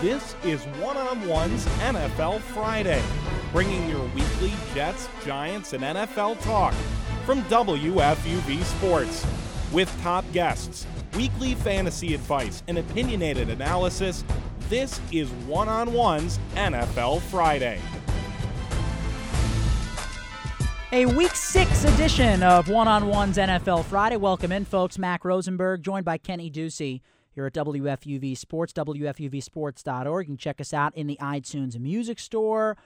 This is One on One's NFL Friday, bringing your weekly Jets, Giants, and NFL talk from WFUV Sports. With top guests, weekly fantasy advice, and opinionated analysis, this is One on One's NFL Friday. A week six edition of One on One's NFL Friday. Welcome in, folks. Mack Rosenberg, joined by Kenny Ducey here at WFUV Sports, WFUVSports.org. You can check us out in the iTunes Music Store.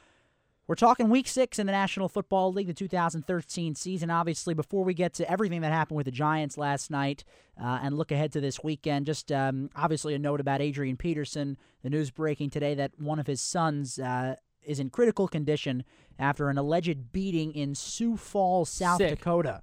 We're talking week six in the National Football League, the 2013 season. Obviously, before we get to everything that happened with the Giants last night uh, and look ahead to this weekend, just um, obviously a note about Adrian Peterson. The news breaking today that one of his sons uh, is in critical condition after an alleged beating in Sioux Falls, South Sick. Dakota.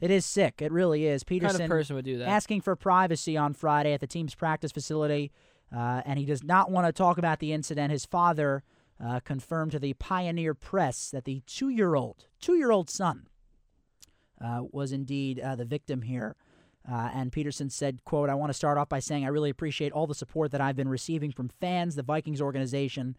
It is sick. It really is. Peterson kind of person would do that? asking for privacy on Friday at the team's practice facility, uh, and he does not want to talk about the incident. His father uh, confirmed to the Pioneer Press that the two-year-old, two-year-old son, uh, was indeed uh, the victim here. Uh, and Peterson said, "quote I want to start off by saying I really appreciate all the support that I've been receiving from fans, the Vikings organization.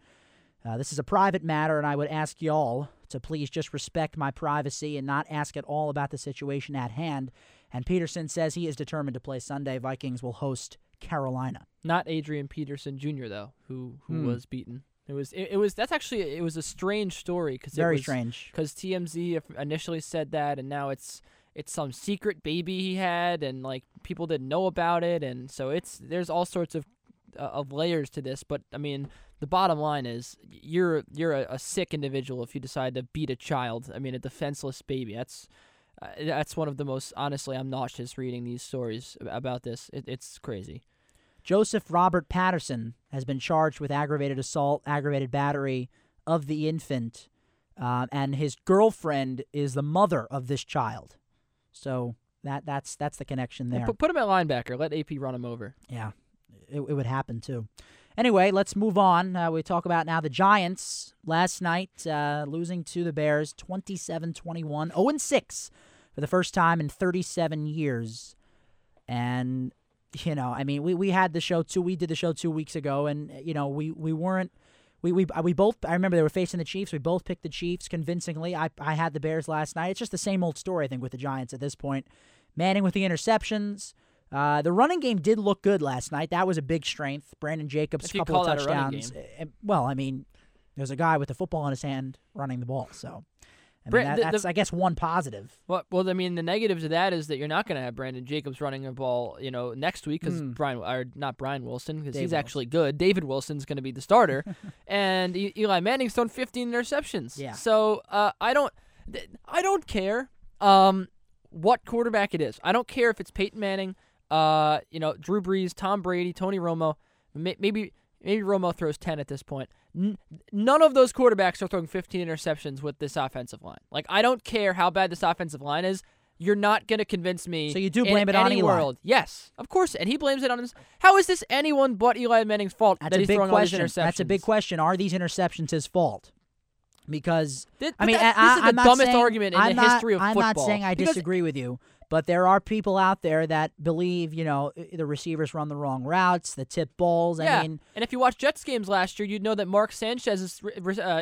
Uh, this is a private matter, and I would ask y'all to please just respect my privacy and not ask at all about the situation at hand." And Peterson says he is determined to play Sunday. Vikings will host Carolina. Not Adrian Peterson Jr. though, who who Hmm. was beaten. It was it, it was that's actually it was a strange story because Very it was, strange. because TMZ initially said that, and now it's it's some secret baby he had, and like people didn't know about it, and so it's there's all sorts of uh, of layers to this. But I mean, the bottom line is you're you're a, a sick individual if you decide to beat a child. I mean, a defenseless baby. That's uh, that's one of the most honestly. I'm nauseous reading these stories about this. It, it's crazy. Joseph Robert Patterson has been charged with aggravated assault, aggravated battery of the infant, uh, and his girlfriend is the mother of this child. So that that's that's the connection there. Put, put him at linebacker. Let AP run him over. Yeah, it, it would happen too. Anyway, let's move on. Uh, we talk about now the Giants last night uh, losing to the Bears 27 21, 0 6 for the first time in 37 years. And, you know, I mean, we, we had the show two, we did the show two weeks ago, and, you know, we, we weren't. We, we, we both I remember they were facing the Chiefs. We both picked the Chiefs convincingly. I, I had the Bears last night. It's just the same old story I think with the Giants at this point. Manning with the interceptions. Uh, the running game did look good last night. That was a big strength. Brandon Jacobs, you couple of a touchdowns. Uh, well, I mean, there's a guy with a football in his hand running the ball. So, I mean, that- the- the- that's I guess one positive. Well, well, I mean, the negative to that is that you're not going to have Brandon Jacobs running the ball, you know, next week because Hmm. Brian, or not Brian Wilson, because he's Wilson. actually good. David Wilson's going to be the starter, and Eli Manning's thrown 15 interceptions. Yeah. So uh, I don't, I don't care um, what quarterback it is. I don't care if it's Peyton Manning, uh, you know, Drew Brees, Tom Brady, Tony Romo. Maybe maybe Romo throws 10 at this point. N- none of those quarterbacks are throwing 15 interceptions with this offensive line. Like I don't care how bad this offensive line is. You're not going to convince me. So you do blame it on any Eli? world. Yes, of course, and he blames it on his. How is this anyone but Eli Manning's fault That's that a he's big throwing question. all these interceptions? That's a big question. Are these interceptions his fault? Because Th- I mean, that- I, this is I'm the dumbest saying- argument in I'm the not- history of football. I'm not saying I Because- disagree with you, but there are people out there that believe, you know, the receivers run the wrong routes, the tip balls. Yeah, mean, and if you watch Jets games last year, you'd know that Mark Sanchez's uh,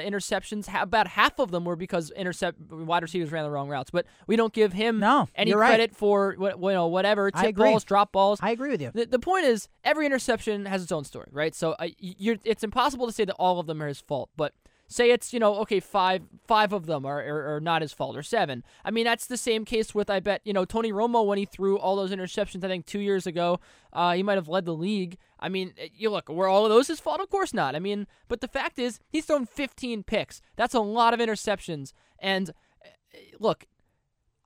interceptions, about half of them were because intercept wide receivers ran the wrong routes. But we don't give him No, any right. credit for you know whatever I tip balls, drop balls. I agree with you. The, the point is, every interception has its own story, right? So uh, you're, it's impossible to say that all of them are his fault, but say it's you know okay five five of them are, are, are not his fault or seven. I mean that's the same case with I bet you know Tony Romo when he threw all those interceptions I think two years ago, uh, he might have led the league. I mean uh, you look were all of those his fault? Of course not. I mean but the fact is he's thrown 15 picks. That's a lot of interceptions and uh, look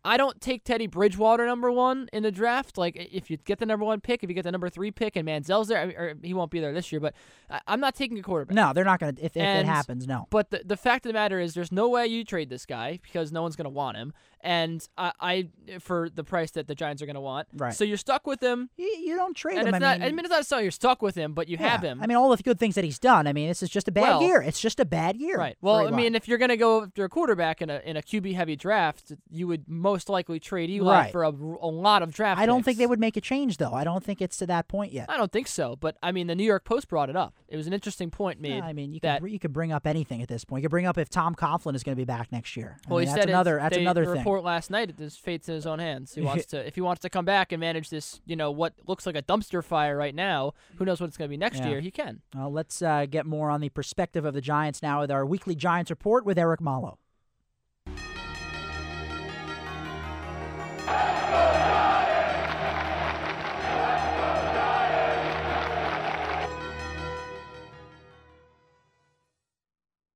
I don't take Teddy Bridgewater number one in the draft. Like, if you get the number one pick, if you get the number three pick, and Manziel's there, I mean, or he won't be there this year. But I, I'm not taking a quarterback. No, they're not going to. If, if it happens, no. But the the fact of the matter is, there's no way you trade this guy because no one's going to want him. And I, I for the price that the Giants are going to want. Right. So you're stuck with him, You, you don't trade and him. it's I not. mean, I mean, it's not so you're stuck with him, but you have him. I mean, all the good things that he's done. I mean, this is just a bad Well- year. It's just a bad year. Right. Well, I mean, if you're going to go after a quarterback in a in a QB heavy draft, you would most likely trade Eli Right. for a, a lot of draft. I don't picks. think they would make a change, though. I don't think it's to that point yet. I don't think so, but I mean, the New York Post brought it up. It was an interesting point made. Yeah, I mean, you that can you can bring up anything at this point. You can bring up if Tom Coughlin is going to be back next year. I well, mean, he that's said another that's they, another thing. Report last night. His fate's in his own hands. He wants to if he wants to come back and manage this, you know, what looks like a dumpster fire right now. Who knows what it's going to be next Yeah. year? He can. Well, let's uh, get more on the perspective of the Giants now with our weekly Giants report with Eric Malo.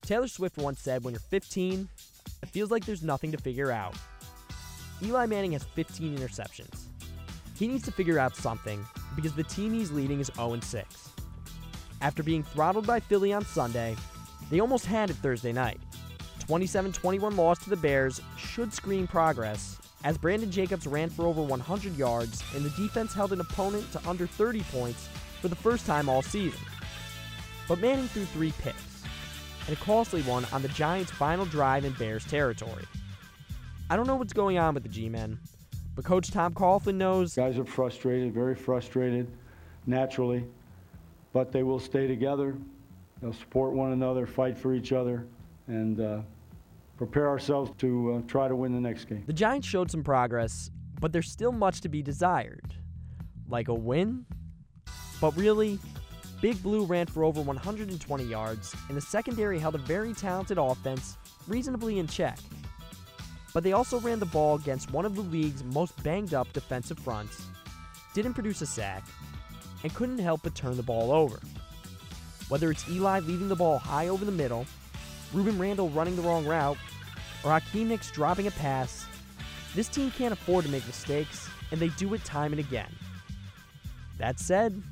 Taylor Swift once said, when you're 15, it feels like there's nothing to figure out. Eli Manning has 15 interceptions. He needs to figure out something because the team he's leading is 0 6. After being throttled by Philly on Sunday, they almost had it Thursday night. 27 21 loss to the Bears should screen progress, as Brandon Jacobs ran for over 100 yards and the defense held an opponent to under 30 points for the first time all season. But Manning threw three picks and a costly one on the Giants' final drive in Bears territory. I don't know what's going on with the G-men, but Coach Tom Coughlin knows Guys are frustrated, very frustrated, naturally, but they will stay together. They'll support one another, fight for each other, and uh, prepare ourselves to uh, try to win the next game. the Giants showed some progress, but there's still much to be desired. Like a win? But really, Big Blue ran for over 120 yards, and the secondary held a very talented offense reasonably in check. But they also ran the ball against one of the league's most banged up defensive fronts, didn't produce a sack, and couldn't help but turn the ball over. Whether it's Eli leaving the ball high over the middle, Rueben Randle running the wrong route, or Hakeem Nicks dropping a pass, this team can't afford to make mistakes, and they do it time and again. That said,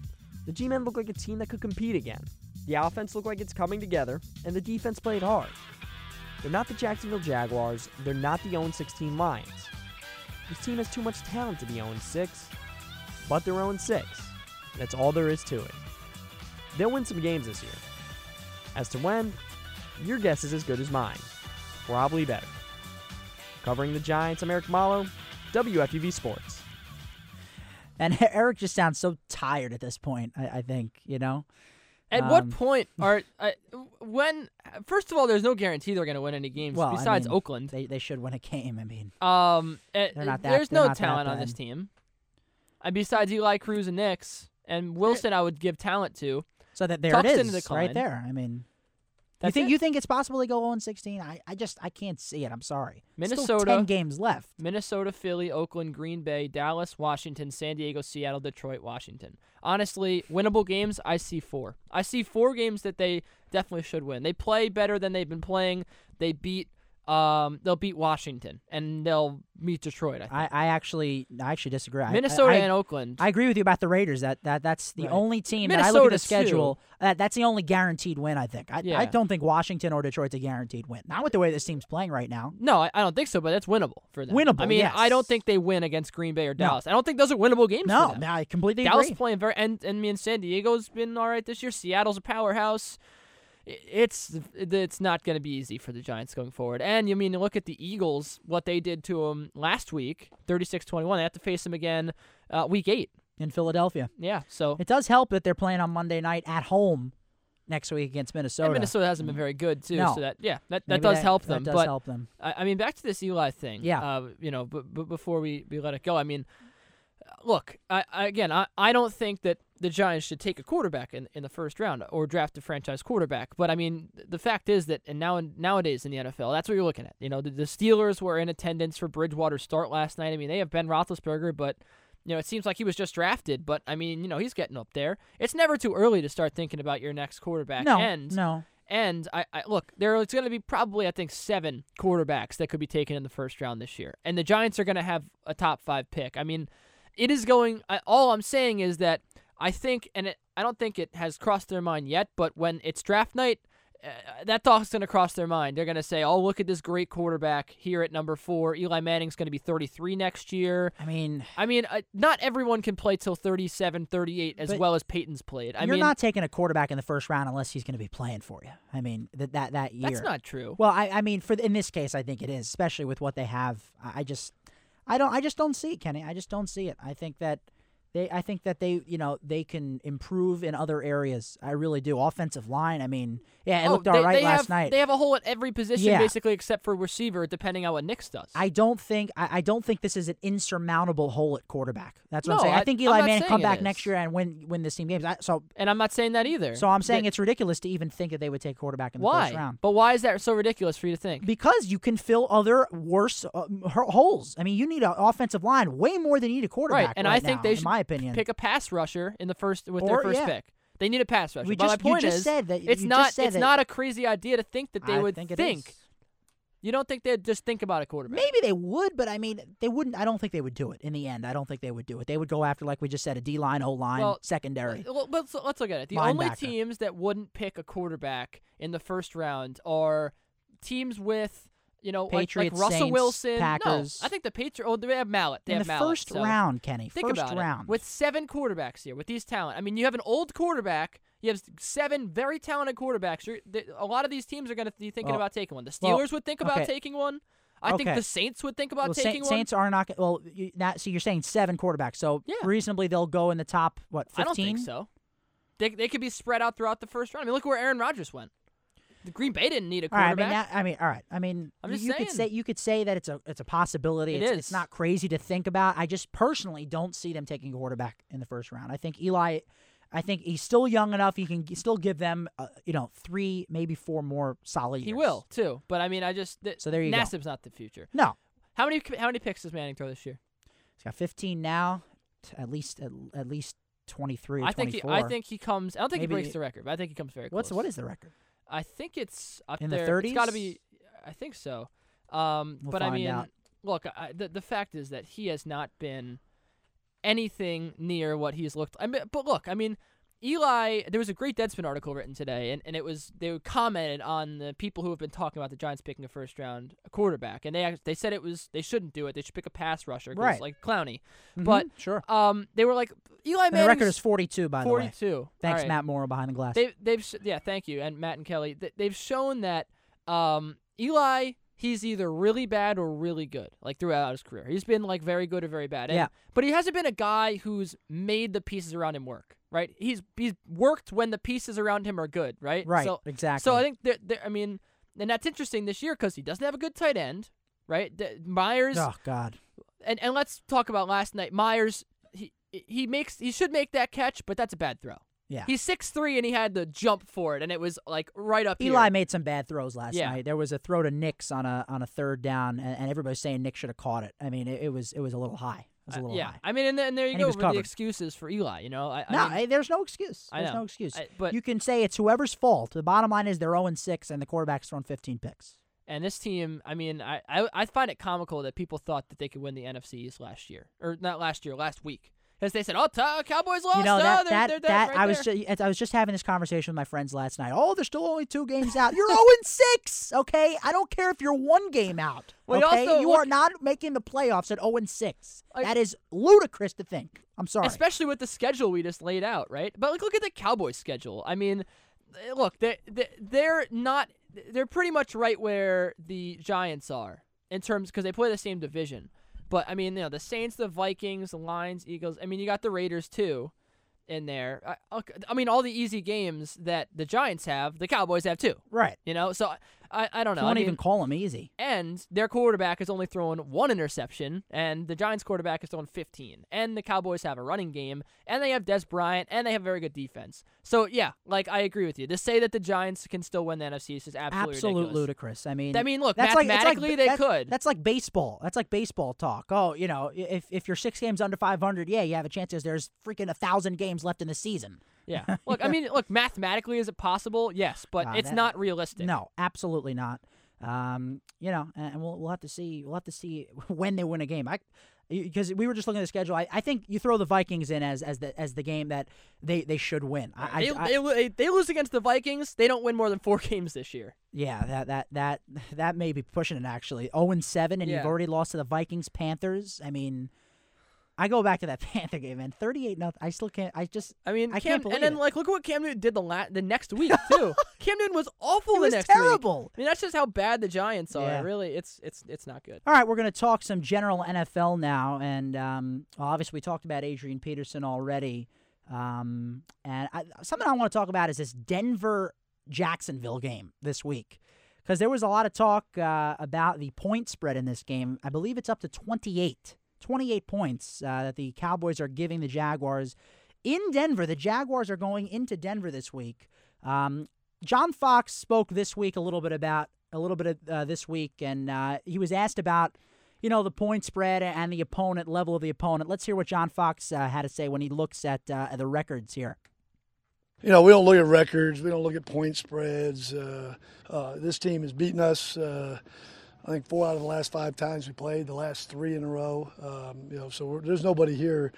the G Men look like a team that could compete again. The offense looked like it's coming together, and the defense played hard. They're not the Jacksonville Jaguars, they're not the 0 16 Lions. This team has too much talent to be 0 6, but they're 0 6. That's all there is to it. They'll win some games this year. As to when, your guess is as good as mine. Probably better. Covering the Giants, I'm Eric Malo, WFUV Sports. And Eric just sounds so tired at this point. I, I think you know. At what Um, point are I, when? First of all, there's no guarantee they're going to win any games Well, I besides mean, Oakland. They they should win a game. I mean, Um, eh, They're not that- there's they're no not that talent on this team. And besides Eli Cruz and Nicks and Wilson, I would give talent to. so that there Tuck's it in right there. I mean, you think it. you think it's possible to go 0 16? I I just I can't see it. I'm sorry. Still Minnesota- ten games left. Minnesota, Philly, Oakland, Green Bay, Dallas, Washington, San Diego, Seattle, Detroit, Washington. Honestly, winnable games, I see four. I see four games that they definitely should win. They play better than they've been playing. They beat um they'll beat Washington and they'll meet Detroit, I think. I, I actually I actually disagree. I- I- Minnesota I, and Oakland. I agree with you about the Raiders. That that that's the Right. only team that I look at the Minnesota, too. schedule. That that's the only guaranteed win. I think. I, I don't think Washington or Detroit's a guaranteed win. Not with the way this team's playing right now. no, I, I don't think so, but that's winnable for them. Winnable, I mean, I don't think they win against Green Bay or No. Dallas. I don't think those are winnable games No, for them. I completely Dallas agree. playing very and and me and San Diego's been all right this year. Seattle's a powerhouse. It's it's not going to be easy for the Giants going forward. And you mean look at the Eagles, what they did to them last week, 36-21. They have to face them again uh, week 8. in Philadelphia. Yeah, so It does help that they're playing on Monday night at home next week against Minnesota. and Minnesota hasn't been very good too, No. so that yeah, that, that Maybe does help them. That does but help them. I, I mean, back to this Eli thing. Yeah. Uh, you know, but, but before we, we let it go, I mean, look, I, I again, I, I don't think that the Giants should take a quarterback in, in the first round or draft a franchise quarterback. But I mean, the fact is that, and now nowadays in the NFL, that's what you're looking at. You know, the, the Steelers were in attendance for Bridgewater's start last night. I mean, they have Ben Roethlisberger, but. You know, it seems like he was just drafted, but I mean, you know, he's getting up there. It's never too early to start thinking about your next quarterback. No, and no. and I, I look, there's going to be probably I think seven quarterbacks that could be taken in the first round this year, and the Giants are going to have a top five pick. I mean, it is going. I, all I'm saying is that I think, and it, I don't think it has crossed their mind yet, but when it's draft night, uh, that thought's going to cross their mind. They're going to say, "Oh, look at this great quarterback here at number four. Eli Manning's going to be 33 next year." I mean, I mean, uh, not everyone can play till 37, 38 as well as Peyton's played. I you're mean, not taking a quarterback in the first round unless he's going to be playing for you. I mean, that that that year. that's not true. Well, I, I mean, for in this case, I think it is, especially with what they have. I, I just, I don't, I just don't see it, Kenny. I just don't see it. I think that they, I think that they, you know, they can improve in other areas. I really do. Offensive line. I mean, yeah, it Oh, looked all they, right they last have, night. They have a hole at every position, Yeah. basically, except for receiver, depending on what Nicks does. I don't think I, I don't think this is an insurmountable hole at quarterback. That's what No, I'm saying. I, I- think Eli Manning come back is. next year and win win this team games. I, so and I'm not saying that either. so I'm saying it's ridiculous to even think that they would take quarterback in the why? first round. But why is that so ridiculous for you to think? Because you can fill other worse uh, holes. I mean, you need an offensive line way more than you need a quarterback. Right, and I think now, they should opinion. Pick a pass rusher in the first with Or- their first yeah. pick. They need a pass rusher. We but just- my you point just is, said that- it's not it's that- not a crazy idea to think that they I would think think. is. You don't think they'd just think about a quarterback? Maybe they would, but I mean, they wouldn't. I don't think they would do it in the end. I don't think they would do it. They would go after, like we just said, a D line, O line, Well, secondary. Uh, well, Let's, let's look at it. The only teams that wouldn't pick a quarterback in the first round are teams with, you know, like- like, Russell Saints, Wilson. Packers. No, I think the Patriots. Oh, they have Mallett. They in have the Mallett, first so round, Kenny. Think first about round. it. With seven quarterbacks here, with these talent. I mean, you have an old quarterback. You have seven very talented quarterbacks. You're, th- a lot of these teams are going to be thinking Well, about taking one. The well, Steelers would think about okay. taking one. I think the Saints would think about well, Sa- taking one. Saints are not. Well, you, not, so you're saying seven quarterbacks. So Yeah. reasonably, they'll go in the top what? 15? I don't think so. They, they could be spread out throughout the first round. I mean, look where Aaron Rodgers went. The Green Bay didn't need a All right, I mean, I mean, all right. I mean, I'm you, just you could say you could say that it's a it's a possibility. It it's, is. it's not crazy to think about. I just personally don't see them taking a quarterback in the first round. I think Eli. I think he's still young enough. He can still give them, uh, you know, three, maybe four more solid years. he will too. But I mean, I just th- So there you go. Nassib's not the future. No, How many how many picks does Manning throw this year? he's got 15 now. At least at, at least 23 or I think he, I think he comes. I don't think Maybe- he breaks the record, but I think he comes very What's close. what is the record? I think it's up In the there. It's got to be. I think so. Um, We'll but I mean, out. look, I, the the fact is that he has not been anything near what he's looked. I mean, but look, I mean, Eli. There was a great Deadspin article written today, and, and it was they commented on the people who have been talking about the Giants picking a first round quarterback, and they they said it was they shouldn't do it. They should pick a pass rusher, Right. Like Clowney. Mhm, But sure. um, they were like Eli And the record is 42, by the way. 42. Thanks, All right. Matt Moro behind the glass. They they've sh- yeah, thank you, and Matt and Kelly. Th- they've shown that um, Eli he's either really bad or really good, like throughout his career. He's been like very good or very bad. And- Yeah. But he hasn't been a guy who's made the pieces around him work. Right. He's he's worked when the pieces around him are good. Right. right, So exactly. so I think that I mean, and that's interesting this year because he doesn't have a good tight end. Right. D- Myers oh God, and and let's talk about last night. Myers he he makes he should make that catch, but that's a bad throw. Yeah. He's six three and he had to jump for it, and it was like right up Eli here. made some bad throws last Yeah. night. There was a throw to Nicks on a on a third down, and, and everybody's saying Nick should have caught it. I mean, it, it was it was a little high. It was a Uh, little yeah, high. I mean, and, and there you And go with the excuses for Eli. You know, I, I no, mean, hey, there's no excuse. I There's no excuse. I- but- you can say it's whoever's fault. The bottom line is they're 0 6, and the quarterback's thrown 15 picks. and this team, I mean, I, I I find it comical that people thought that they could win the NFC East last year, or not last year, last week, because they said, "Oh, ta- Cowboys lost." you know oh, that they're, that they're, that right I was there." just, I was just having this conversation with my friends last night. Oh, there's still only two games out. You're 0 6. Okay, I don't care if you're one game out. Well, you okay, also you look- are not making the playoffs at 0 6. Like- that is ludicrous to think. I'm sorry. especially with the schedule we just laid out, right? But like, look at the Cowboys' schedule. I mean, eh, look, they they they're not they're pretty much right where the Giants are in terms because they play the same division. But I mean, you know, the Saints, the Vikings, the Lions, Eagles. I mean, you got the Raiders too in there. I, I mean, all the easy games that the Giants have, the Cowboys have too. right. You know, so I I don't know. You I mean, even call them easy. and their quarterback has only thrown one interception, and the Giants' quarterback has thrown 15. And the Cowboys have a running game, and they have Dez Bryant, and they have very good defense. So yeah, like I agree with you. To say that the Giants can still win the NFC is just absolutely Absolute ridiculous. ludicrous. I mean, I mean, look, that's like, it's like- they that's- could. That's like baseball. That's like baseball talk. Oh, you know, if if you're six games under 500, yeah, you have a chance. There's freaking a thousand games left in the season. Yeah. Look, I mean, look, mathematically is it possible? Yes, but Nah, it's that- not realistic. No, absolutely not. Um, you know, and we'll we'll have to see. We'll have to see when they win a game. I, because we were just looking at the schedule. I, I think you throw the Vikings in as as the as the game that they, they should win. I, They, I, they, they lose against the Vikings. They don't win more than four games this year. yeah, that that that that may be pushing it actually. Zero and seven, and you've already lost to the Vikings, Panthers. I mean, I go back to that Panther game, man. Thirty eight nothing. I still can't. I just I mean, I Cam, can't believe and then it. like look at what Cam Newton did the la- the next week too. Cam Newton was awful it the was next week. terrible. I mean, that's just how bad the Giants are. Yeah. Really, it's it's it's not good. All right, we're going to talk some general NFL now, and um, well, obviously we talked about Adrian Peterson already. Um, and I, something I want to talk about is this Denver Jacksonville game this week, because there was a lot of talk uh, about the point spread in this game. I believe it's up to 28, 28 points uh, that the Cowboys are giving the Jaguars in Denver. The Jaguars are going into Denver this week. Um, John Fox spoke this week a little bit about a little bit of, uh, this week, and uh, he was asked about you know the point spread and the opponent level of the opponent. Let's hear what John Fox uh, had to say when he looks at uh, the records here. You know, we don't look at records. We don't look at point spreads. Uh, this team has beaten us. I think four out of the last five times we played, the last three in a row. Um, you know, so we're, there's nobody here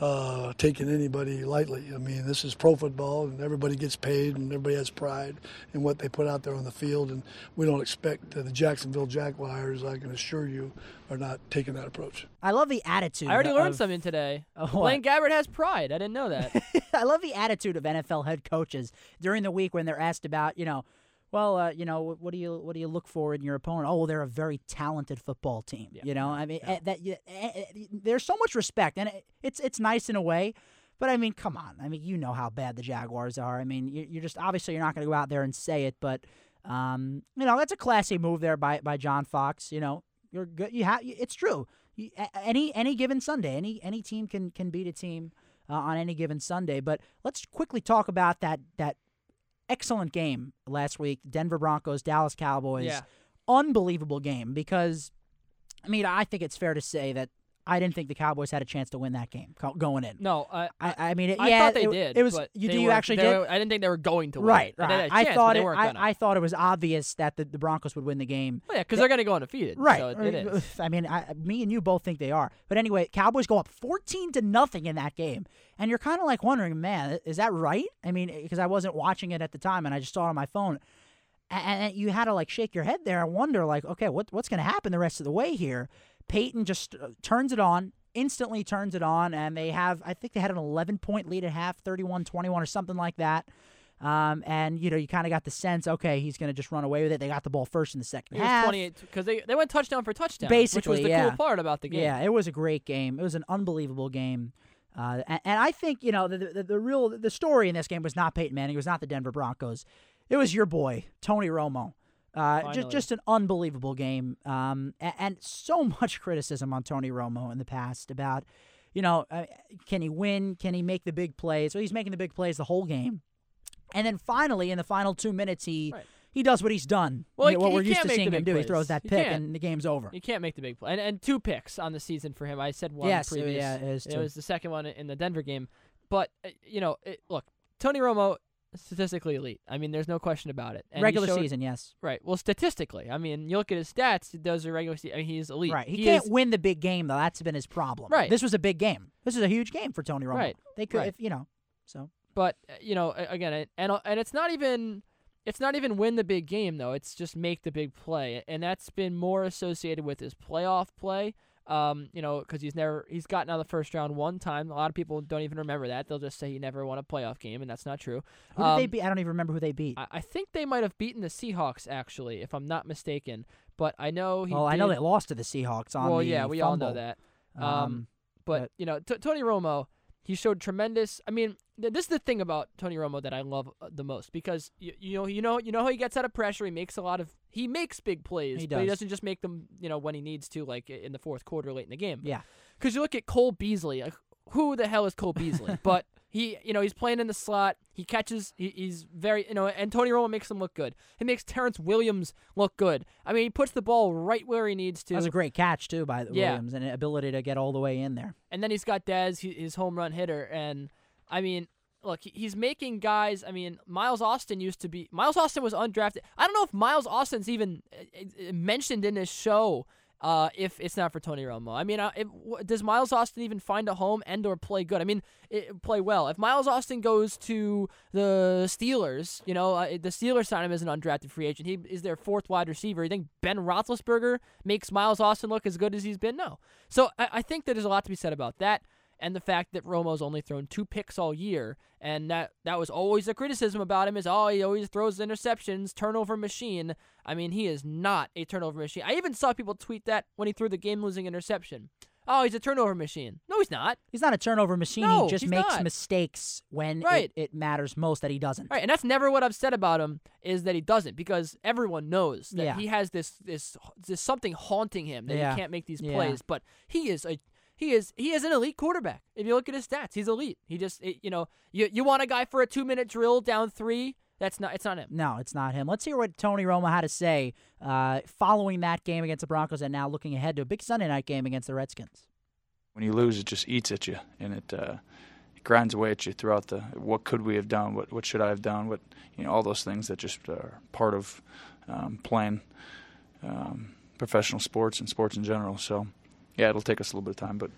uh, taking anybody lightly. I mean, this is pro football, and everybody gets paid, and everybody has pride in what they put out there on the field. And we don't expect uh, the Jacksonville Jaguars, I can assure you, are not taking that approach. I love the attitude. I already learned of- something today. of Blaine? Gabbert has pride. I didn't know that. I love the attitude of NFL head coaches during the week when they're asked about, you know, well, uh, you know, what do you what do you look for in your opponent? Oh, well, they're a very talented football team. You know, I mean, eh, that you, eh, eh, there's so much respect, and it, it's it's nice in a way. But I mean, come on. I mean, you know how bad the Jaguars are. I mean, you- you're just obviously you're not going to go out there and say it, but um, you know that's a classy move there by by John Fox. You know, you're good. You have it's true. You, any any given Sunday, any any team can can beat a team uh, on any given Sunday. But let's quickly talk about that that excellent game last week: Denver Broncos, Dallas Cowboys. Yeah. Unbelievable game because, I mean, I think it's fair to say that I didn't think the Cowboys had a chance to win that game going in. No, I I, I mean, it, I yeah, thought they it, did. It was you. they Do you actually did? were- I didn't think they were going to win. Right, They right. I chance, thought they it. I. I thought it was obvious that the, the Broncos would win the game. Well, yeah, because they're going to go undefeated. Right. So it, it is. I mean, I, me and you both think they are. But anyway, Cowboys go up 14 to nothing in that game. And you're kind of like wondering, man, is that right? I mean, eh, because I wasn't watching it at the time and I just saw it on my phone. A- And you had to like shake your head there and wonder, like, okay, what, what's going to happen the rest of the way here? Peyton just uh, turns it on, instantly turns it on, and they have, I think they had an 11 point lead at half, 31 21 or something like that. Um, and, you know, you kind of got the sense, okay, he's going to just run away with it. They got the ball first in the second It half. 28 because they they went touchdown for touchdown. basically, which was the yeah. cool part about the game. Yeah, it was a great game. It was an unbelievable game. Uh, and, and I think you know the, the the real the story in this game was not Peyton Manning. It was not the Denver Broncos. It was your boy Tony Romo. Uh, just just an unbelievable game. Um, and, and so much criticism on Tony Romo in the past about, you know, uh, can he win? Can he make the big plays? So he's making the big plays the whole game. And then finally, in the final two minutes, he Right. he does what he's done. Well, he what we're used to seeing him do. He throws that pick, and the game's over. You can't make the big play. And, and two picks on the season for him. I said one Yes, previous. yeah, it is It two. was the second one in the Denver game. But, uh, you know, it, look, Tony Romo, statistically elite. I mean, there's no question about it. And Regular showed- season, yes. Right. Well, statistically, I mean, you look at his stats, those are regular season. I mean, he's elite. Right. He, He can't is- win the big game though. That's been his problem. Right. This was a big game. This is a huge game for Tony Romo. Right. They could, Right. if you know. So But uh, you know, again, and uh, and it's not even it's not even win the big game though. It's just make the big play, and that's been more associated with his playoff play. Um, you know, because he's never he's gotten out of the first round one time. A lot of people don't even remember that. They'll just say he never won a playoff game, and that's not true. who did they Um, beat? I don't even remember who they beat. I, I think they might have beaten the Seahawks actually, if I'm not mistaken. But I know he. well, I know they lost to the Seahawks on Well, yeah, we all know that. Um, Um, But, But- you know, t- Tony Romo, he showed tremendous. I mean, th- this is the thing about Tony Romo that I love uh, the most because you, you know you know you know how he gets out of pressure. He makes a lot of he makes big plays, He but he does. doesn't just make them you know when he needs to, like in the fourth quarter, late in the game. yeah. Because you look at Cole Beasley, like, who the hell is Cole Beasley? but he, you know, he's playing in the slot. He catches. He, he's very, you know, and Tony Romo makes him look good. He makes Terrence Williams look good. I mean, he puts the ball right where he needs to. That was a great catch too by Yeah. Williams and ability to get all the way in there. And then he's got Dez, he- his home run hitter, and I mean, look, he's making guys. I mean, Miles Austin used to be. Miles Austin was undrafted. I don't know if Miles Austin's even uh, uh, mentioned in this show uh, if it's not for Tony Romo. I mean, uh, if, does Miles Austin even find a home and or play good? I mean, it, play well. If Miles Austin goes to the Steelers, you know, uh, the Steelers sign him as an undrafted free agent. He is their fourth wide receiver. You think Ben Roethlisberger makes Miles Austin look as good as he's been? No. So I, I think that there's a lot to be said about that and the fact that Romo's only thrown two picks all year, and that that was always a criticism about him is oh he always throws interceptions, turnover machine. I mean he is not a turnover machine. I even saw people tweet that when he threw the game-losing interception. Oh, he's a turnover machine. No, he's not. He's not a turnover machine. No, he just makes not. mistakes when Right. it, it matters most that he doesn't. Right, and that's never what I've said about him is that he doesn't because everyone knows that Yeah. he has this this this something haunting him that Yeah. he can't make these Yeah. plays. But he is a he is he is an elite quarterback. If you look at his stats, he's elite. He just it, you know you you want a guy for a two minute drill down three. That's not it's not him. No, it's not him. Let's hear what Tony Romo had to say uh, following that game against the Broncos and now looking ahead to a big Sunday night game against the Redskins. when you lose, it just eats at you, and it, uh, it grinds away at you throughout the. What could we have done? What what should I have done? What you know, all those things that just are part of um, playing um, professional sports and sports in general. So, yeah, it'll take us a little bit of time, but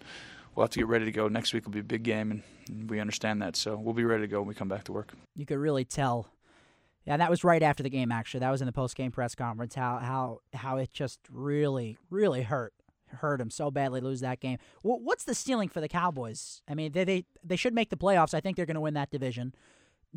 we'll have to get ready to go. Next week will be a big game, and, we understand that. So we'll be ready to go when we come back to work. You could really tell. Yeah, that was right after the game. Actually, that was in the post game press conference. How how how it just really really hurt hurt him so badly lose that game. Wh- What's the ceiling for the Cowboys? I mean, they they they should make the playoffs. I think they're going to win that division.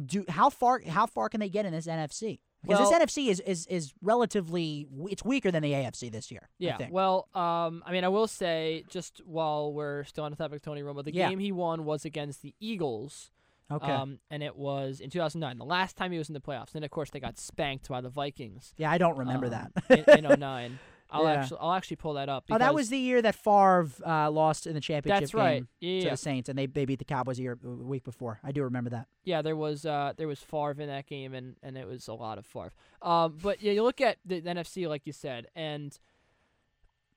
Do how far how far can they get in this NFC? Because Well- this NFC is, is is relatively it's weaker than the AFC this year. I Yeah. think. Well, um, I mean, I will say just while we're still on the topic of Tony Romo, the Yeah. game he won was against the Eagles. okay. Um, and it was in 2009, the last time he was in the playoffs. And of course, they got spanked by the Vikings. yeah, I don't remember um, that. in, in 09. I'll Yeah. actually I'll actually pull that up. oh, that was the year that Favre uh, lost in the championship that's right. game Yeah, to yeah. the Saints, and they, they beat the Cowboys a year a week before. I do remember that. yeah. There was uh there was Favre in that game, and and it was a lot of Favre. Um, but yeah, you look at the NFC like you said, and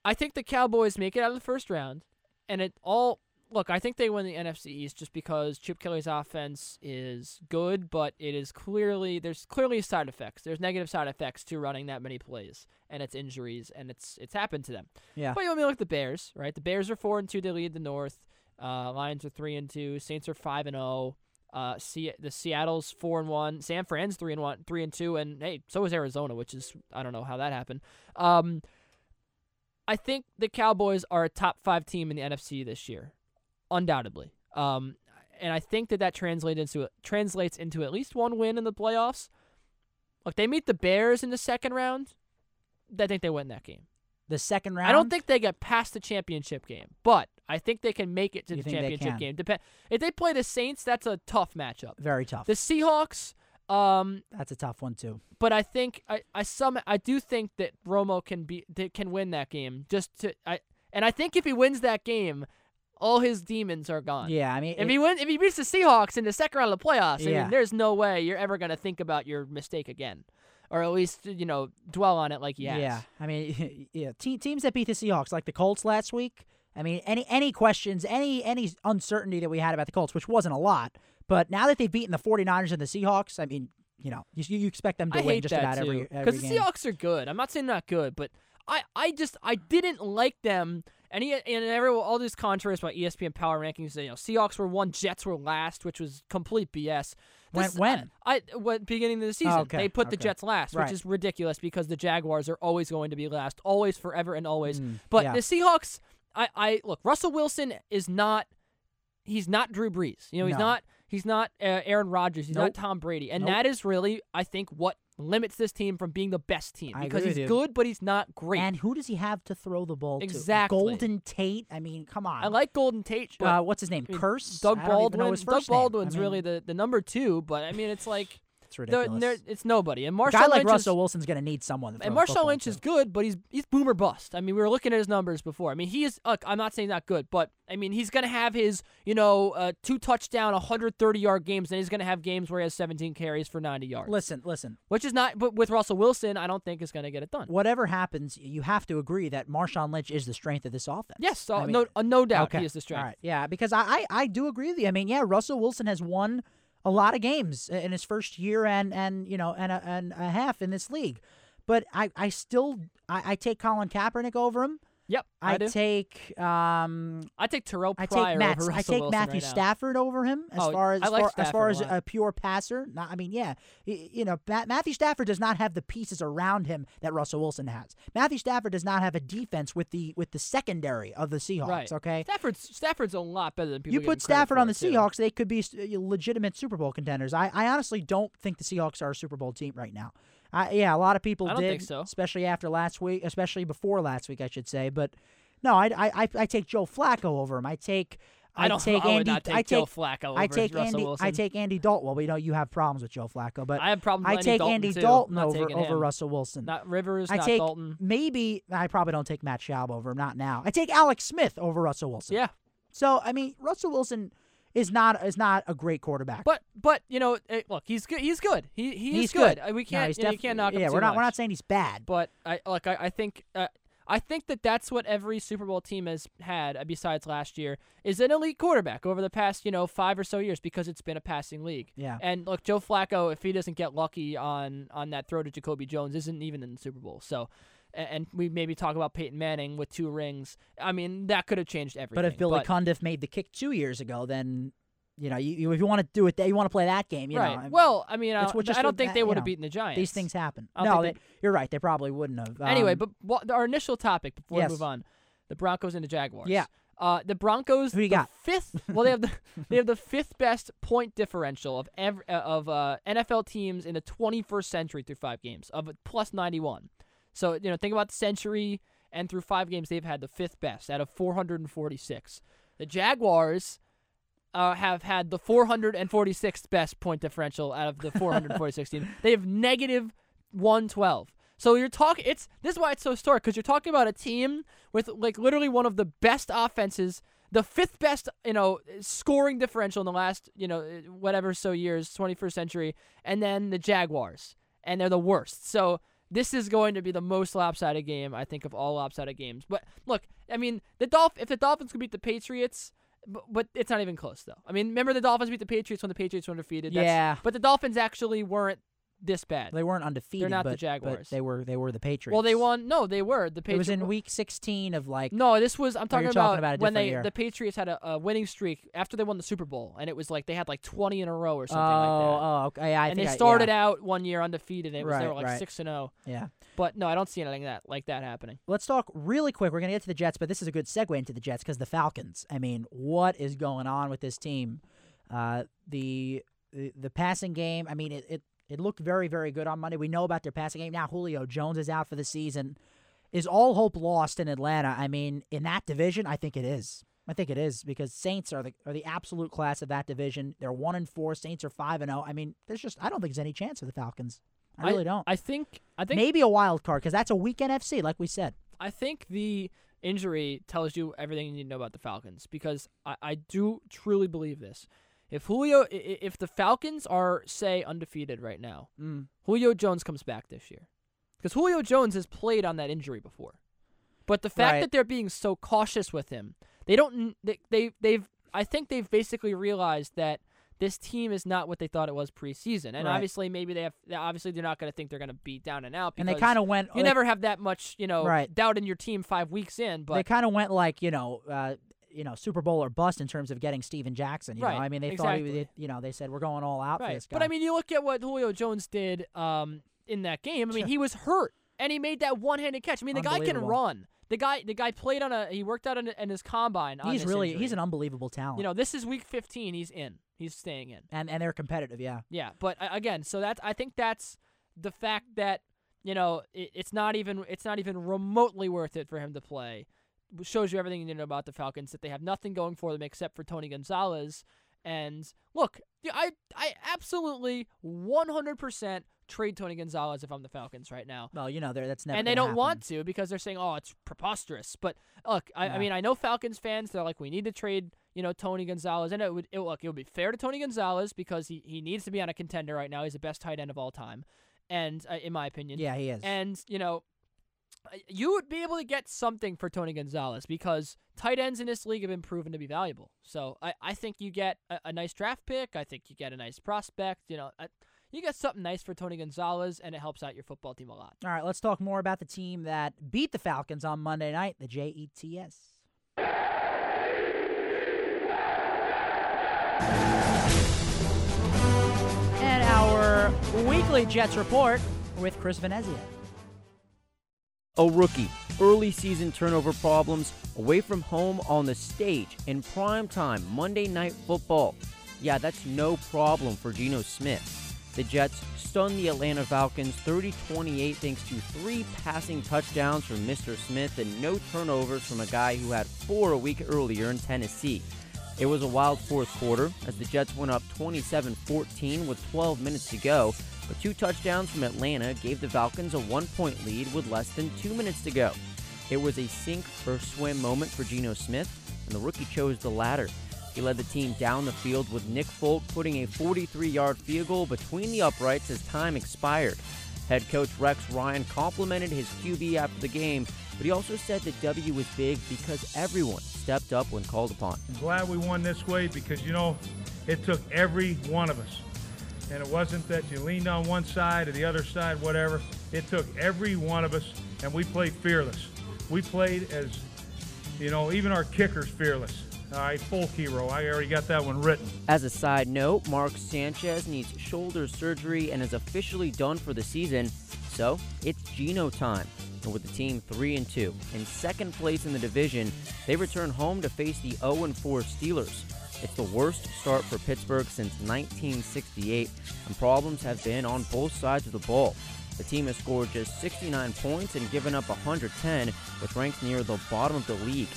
I think the Cowboys make it out of the first round, and it all. Look, I think they win the NFC East just because Chip Kelly's offense is good, but it is clearly there's clearly side effects. There's negative side effects to running that many plays, and it's injuries, and it's it's happened to them. Yeah. But you want me to look at the Bears, right? The Bears are four and two. They lead the North. Uh, Lions are three and two. Saints are five and zero. Uh, Se- the Seattle's four and one. San Fran's three and one, three and two, and hey, so is Arizona, which is I don't know how that happened. Um, I think the Cowboys are a top five team in the NFC this year, undoubtedly. Um, and I think that that translates into translates into at least one win in the playoffs. Look, they meet the Bears in the second round. I think they win that game. The second round. I don't think they get past the championship game, but I think they can make it to You the championship game. Dep- if they play the Saints, that's a tough matchup. very tough. The Seahawks, um, That's a tough one too. but I think I, I some I do think that Romo can be that can win that game. Just to I and I think if he wins that game, all his demons are gone. Yeah, I mean, If it- he win, if he beats the Seahawks in the second round of the playoffs, I Yeah. mean, there's no way you're ever gonna think about your mistake again, or at least you know dwell on it like he has. yeah, I mean, yeah, te- teams that beat the Seahawks, like the Colts last week. I mean, any any questions, any any uncertainty that we had about the Colts, which wasn't a lot, but now that they've beaten the 49ers and the Seahawks, I mean, you know, you, you expect them to I win just about too. every every the. Seahawks are good. I'm not saying not good, but I, I just I didn't like them. And he, and every, all these controversies about ESPN power rankings, you know, Seahawks were one, Jets were last, which was complete BS. When- This- when? I, I what beginning of the season okay, they put the. Jets last, Right. which is ridiculous because the Jaguars are always going to be last, always, forever, and always. Mm, But yeah. the Seahawks, I, I look, Russell Wilson is not. He's not Drew Brees. You know, he's No. not. He's not uh, Aaron Rodgers. He's Nope. not Tom Brady, and Nope. that is really, I think, what limits this team from being the best team I because agree he's with you. good, but he's not great. And who does he have to throw the ball Exactly. to? Golden Tate. I mean, come on. I like Golden Tate, but uh, what's his name? I mean, Kearse. Doug I don't even know Baldwin. his Doug first name. I Baldwin's mean, really the, the number two, but I mean, it's like it's they're- they're- it's nobody. And a Marshawn guy like Lynch Russell is, Wilson's going to need someone. To and Marshawn Lynch to. is good, but he's he's boomer bust. I mean, we were looking at his numbers before. I mean, he is. Look, I'm not saying not good, but I mean, he's gonna have his you know uh, two touchdown, 130 yard games, and he's gonna have games where he has 17 carries for 90 yards. Listen, listen. which is not. But with Russell Wilson, I don't think is gonna get it done. Whatever happens, you have to agree that Marshawn Lynch is the strength of this offense. Yes, so I mean- no, uh, no doubt okay. he is the strength. All right. Yeah, because I, I, I do agree with you. I mean, yeah, Russell Wilson has won a lot of games in his first year and and you know and a, and a half in this league, but I, I still I, I take Colin Kaepernick over him. Yep, I, I take um I take Terrell I Pryor take Matt, over I Russell take Wilson Matthew right. Stafford over him as Oh, far as like far, as far a as a pure passer. Not, I mean, yeah, you know, Matthew Stafford does not have the pieces around him that Russell Wilson has. Matthew Stafford does not have a defense with the with the secondary of the Seahawks. Right. Okay, Stafford's Stafford's a lot better than people. you put Stafford on the too. Seahawks, they could be uh, legitimate Super Bowl contenders. I, I honestly don't think the Seahawks are a Super Bowl team right now. I, yeah, a lot of people I don't did, think so. especially after last week, especially before last week, I should say. But no, I, I, I, I take Joe Flacco over him. I take. I don't. take I would Andy. not take I Joe take. Flacco over I take Russell Andy. Wilson. I take Andy Dalton. Well, we know you have problems with Joe Flacco, but I have problems. I take Dalton Andy too. Dalton Not over over him. Russell Wilson. Not Rivers. I not take Dalton. maybe I probably don't take Matt Schaub over him. Not now. I take Alex Smith over Russell Wilson. Yeah, So I mean, Russell Wilson is not is not a great quarterback. but but you know, eh, look, he's good. He's good. He he he's is good. Uh, We can't. he's you, know, you can't knock him Yeah, we're not we're not saying he's bad. But I look. I, I think. Uh, I think that that's what every Super Bowl team has had, uh, besides last year, is an elite quarterback over the past, you know, five or so years because it's been a passing league. Yeah. And look, Joe Flacco, if he doesn't get lucky on on that throw to Jacoby Jones, isn't even in the Super Bowl. So, and we maybe talk about Peyton Manning with two rings. I mean, that could have changed everything. But if Billy Cundiff made the kick two years ago, then you know, you, you if you want to do it, you want to play that game. You right. know, well, I mean, I don't, just I don't think they would have beaten the Giants. these things happen. No, they, you're right. They probably wouldn't have. anyway, Um, but what, our initial topic before yes. we move on, the Broncos and the Jaguars. Yeah. Uh, the Broncos. Who you got? Fifth. Well, they have the they have the fifth best point differential of ev- uh, of uh, NFL teams in the 21st century through five games of plus 91. So you know, think about the century and through five games, they've had the fifth best out of 446. The Jaguars. Uh, have had the 446th best point differential out of the 446 teams. They have negative 112. So you're talking. It's this is why it's so historic because you're talking about a team with like literally one of the best offenses, the fifth best, you know, scoring differential in the last, you know, whatever so years, 21st century, and then the Jaguars, and they're the worst. So this is going to be the most lopsided game I think of all lopsided games. But look, I mean, the Dolph if the Dolphins could beat the Patriots. But, but it's not even close though. I mean, remember the Dolphins beat the Patriots when the Patriots were undefeated. That's- Yeah. But the Dolphins actually weren't this bad. they weren't undefeated. They're not the but, but Jaguars. they were. They were the Patriots. Well, they won. No, they were the Patriots. It was in week 16 of like. No, this was. I'm Oh, talking, you're talking about when they year. the Patriots had a, a winning streak after they won the Super Bowl, and it was like they had like 20 in a row or Oh, something like that. oh, okay. I and think they I- started yeah, out one year undefeated. And it was they were like right. six and zero. Yeah. But no, I don't see anything that like that happening. Let's talk really quick. We're going to get to the Jets, but this is a good segue into the Jets because the Falcons. I mean, what is going on with this team? Uh, the, the the passing game. I mean, it, it it looked very very good on Monday. We know about their passing game now. Julio Jones is out for the season. Is all hope lost in Atlanta? I mean, in that division, I think it is. I think it is because Saints are the are the absolute class of that division. They're one and four. Saints are five and zero. I mean, there's just I don't think there's any chance for the Falcons. I really don't. I think. I think. Maybe a wild card because that's a weak NFC, like we said. I think the injury tells you everything you need to know about the Falcons because I, I do truly believe this. If Julio, if the Falcons are say undefeated right now, Mm. Julio Jones comes back this year because Julio Jones has played on that injury before. But the fact Right. that they're being so cautious with him, they don't. They, they they've. I think they've basically realized that this team is not what they thought it was preseason, and Right. obviously maybe they have. Obviously they're not going to think they're going to be down and out. And they kind of went. You they, never have that much, you know, Right. doubt in your team five weeks in. But They kind of went like you know, uh, you know, Super Bowl or bust in terms of getting Steven Jackson. You Right, know, I mean, they thought he, they, you know, they said we're going all out for this guy. But I mean, you look at what Julio Jones did um, in that game. I mean, he was hurt, and he made that one-handed catch. I mean, the guy can run. The guy, the guy played on a. He worked out in, in his combine. he's really injury. he's an unbelievable talent. You know, this is week 15. He's in. He's staying in. and and they're competitive. Yeah. Yeah, but uh, again, so that's I think that's the fact that you know it, it's not even it's not even remotely worth it for him to play. Shows you everything you need to know about the Falcons that they have nothing going for them except for Tony Gonzalez. And look, yeah, I I absolutely 100% trade Tony Gonzalez if I'm the Falcons right now. Well, you know, they're, that's never. and they don't happen. want to because they're saying, "Oh, it's preposterous." But look, I, I mean, I know Falcons fans. They're like, "We need to trade, you know, Tony Gonzalez." And it would, it, look, it would be fair to Tony Gonzalez because he, he needs to be on a contender right now. He's the best tight end of all time, and uh, in my opinion, Yeah, he is. and you know, Uh, you would be able to get something for Tony Gonzalez because tight ends in this league have been proven to be valuable. So I, I think you get a, a nice draft pick. I think you get a nice prospect. You know, I, you get something nice for Tony Gonzalez, and it helps out your football team a lot. All right, let's talk more about the team that beat the Falcons on Monday night, the JETS. And our weekly Jets report with Chris Venezia. A rookie, early season turnover problems, away from home on the stage in prime time Monday Night Football. Yeah, that's no problem for Geno Smith. The Jets stunned the Atlanta Falcons 30 28 thanks to three passing touchdowns from Mr. Smith and no turnovers from a guy who had four a week earlier in Tennessee. It was a wild fourth quarter as the Jets went up 27 14 with 12 minutes to go, but two touchdowns from Atlanta gave the Falcons a one point lead with less than two minutes to go. It was a sink or swim moment for Geno Smith, and the rookie chose the latter. He led the team down the field with Nick Folk putting a 43 yard field goal between the uprights as time expired. Head coach Rex Ryan complimented his QB after the game, but he also said the W was big because everyone stepped up when called upon. I'm glad we won this way because, you know, it took every one of us. And it wasn't that you leaned on one side or the other side, whatever. It took every one of us, and we played fearless. We played as, you know, even our kicker's fearless. All right, Folk hero. I already got that one written. As a side note, Mark Sanchez needs shoulder surgery and is officially done for the season. So it's Geno time. And with the team 3 and 2 in second place in the division, they return home to face the 0 and 4 Steelers. It's the worst start for Pittsburgh since 1968, and problems have been on both sides of the ball. The team has scored just 69 points and given up 110, which ranks near the bottom of the league.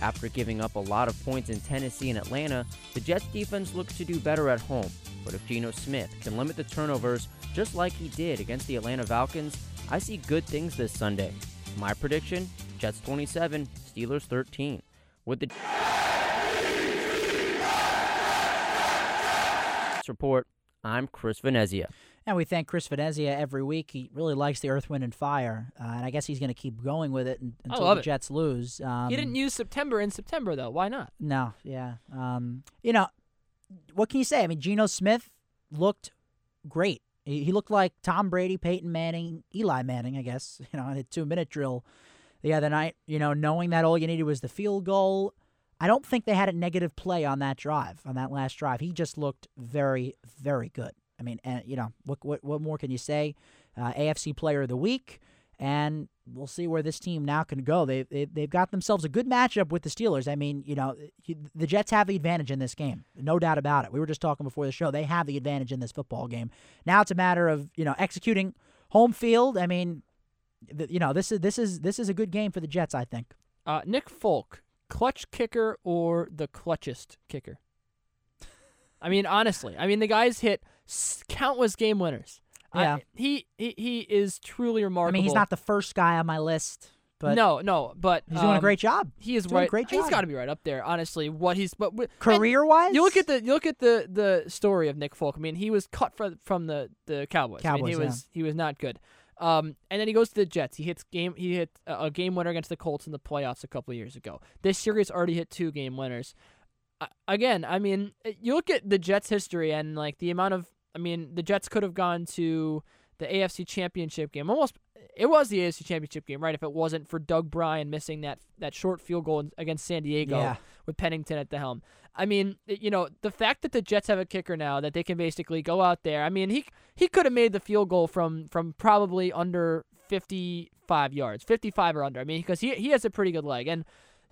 After giving up a lot of points in Tennessee and Atlanta, the Jets defense looks to do better at home. But if Geno Smith can limit the turnovers just like he did against the Atlanta Falcons, I see good things this Sunday. My prediction Jets 27, Steelers 13. With the report, I'm Chris Venezia. And we thank Chris Venezia every week. He really likes the Earth, Wind, and Fire, uh, and I guess he's going to keep going with it until love the it. Jets lose. Um, he didn't use September in September though. Why not? No, yeah. Um, you know, what can you say? I mean, Geno Smith looked great. He, he looked like Tom Brady, Peyton Manning, Eli Manning, I guess. You know, in a two-minute drill the other night. You know, knowing that all you needed was the field goal. I don't think they had a negative play on that drive, on that last drive. He just looked very, very good. I mean, and you know, what what what more can you say? Uh, AFC Player of the Week, and we'll see where this team now can go. They, they they've got themselves a good matchup with the Steelers. I mean, you know, the Jets have the advantage in this game, no doubt about it. We were just talking before the show; they have the advantage in this football game. Now it's a matter of you know executing home field. I mean, you know, this is this is this is a good game for the Jets. I think. Uh, Nick Folk, clutch kicker or the clutchest kicker? I mean, honestly, I mean the guy's hit countless game winners. I- Yeah. he, he he is truly remarkable. I mean, he's not the first guy on my list, but no, no, but he's doing a um, great job. He is doing a right. great He's got to be right up there. Honestly, what he's but Career wise, You look at the you look at the the story of Nick Folk. I mean, he was cut from from the the Cowboys. I mean, he yeah. was he was not good. Um, and then he goes to the Jets. He hits game. He hit a game winner against the Colts in the playoffs a couple of years ago. This series already hit two game winners. I, again, I mean, uh, you look at the Jets' history and like the amount of. I mean, the Jets could have gone to the AFC Championship game. Almost, it was the AFC Championship game, right? If it wasn't for Doug Brien missing that that short field goal against San Diego Yeah. with Pennington at the helm. I mean, you know, the fact that the Jets have a kicker now that they can basically go out there. I mean, he he could have made the field goal from from probably under 55 yards, 55 or under. I mean, because he he has a pretty good leg, and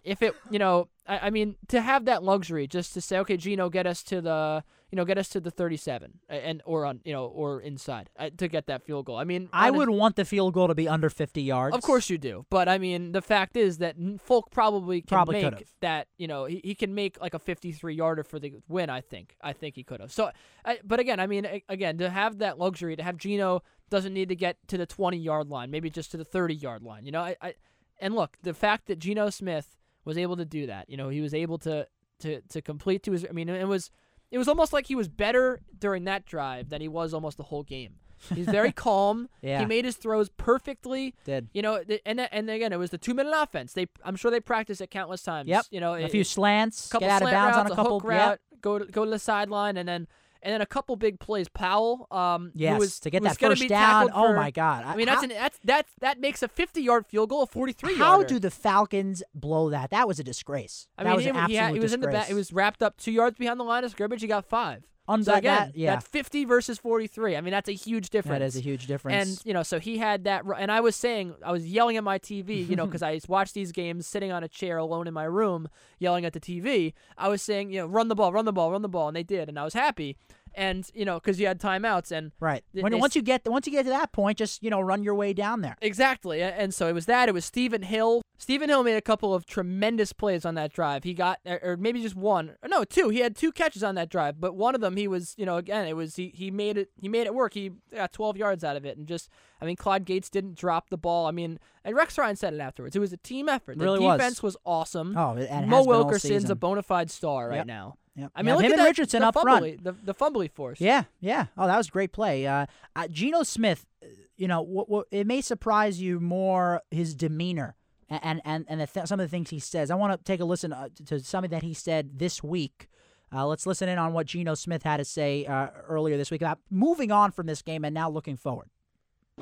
if it, you know, I, I mean, to have that luxury just to say, okay, Geno, get us to the, you know, get us to the 37, and or on, you know, or inside uh, to get that field goal. I mean, I honest- would want the field goal to be under 50 yards. of course you do, but I mean the fact is that Folk probably can Probably make could've. that. You know, he, he can make like a 53 yarder for the win. I think. I think he could have. So, I, but again, I mean, again, to have that luxury, to have Geno doesn't need to get to the 20 yard line, maybe just to the 30 yard line. You know, I, I and look, the fact that Geno Smith was able to do that, you know, he was able to to to complete to his. I mean, it was it was almost like he was better during that drive than he was almost the whole game. He's very calm. Yeah. He made his throws perfectly. Did. You know, and and again, it was the two minute offense. They, I'm sure they practiced it countless times. Yep. You know, a it- few slants, couple get out of bounds routes, on a couple. hook route, go to go to the sideline, and then and then a couple big plays. Powell, um, who Yes, was, to get that first be down. tackled Oh my God! I mean, that's How- an that's that's that makes a 50-yard field goal, a 43 How do the Falcons blow that? That was a disgrace. I that mean, was an he, absolute had, he was in the back. It was wrapped up two yards behind the line of scrimmage. He got five. Un- so that- again, that- yeah. that's 50 versus 43. I mean, that's a huge difference. That is a huge difference. And you know, so he had that, and I was saying, I was yelling at my TV, you know, because I watched these games sitting on a chair alone in my room, yelling at the TV. I was saying, you know, run the ball, run the ball, run the ball, and they did, and I was happy. And you know, because you had timeouts, and right. When, they once you get once you get to that point, just you know run your way down there. Exactly. And so it was that. It was Stephen Hill. Stephen Hill made a couple of tremendous plays on that drive. He got, or or maybe just one. or No, two. He had two catches on that drive, but one of them he was, you know, again, it was he he made it he made it work. He got 12 yards out of it, and just, I mean, Clyde Gates didn't drop the ball. I mean, and Rex Ryan said it afterwards. It was a team effort. The Really was. defense was, awesome. Oh, and Mo has been all Wilkerson's a bona fide star right Yep. now. Yep. I mean, Yeah, look him at and that, Richardson the up front. The the fumbly force. Yeah, yeah. Oh, that was a great play. Uh, uh, Geno Smith, uh, you know, what, what, it may surprise you more his demeanor and and and, and the th- some of the things he says. I want to take a listen uh, to something that he said this week. Uh, let's listen in on what Geno Smith had to say uh, earlier this week about moving on from this game and now looking forward.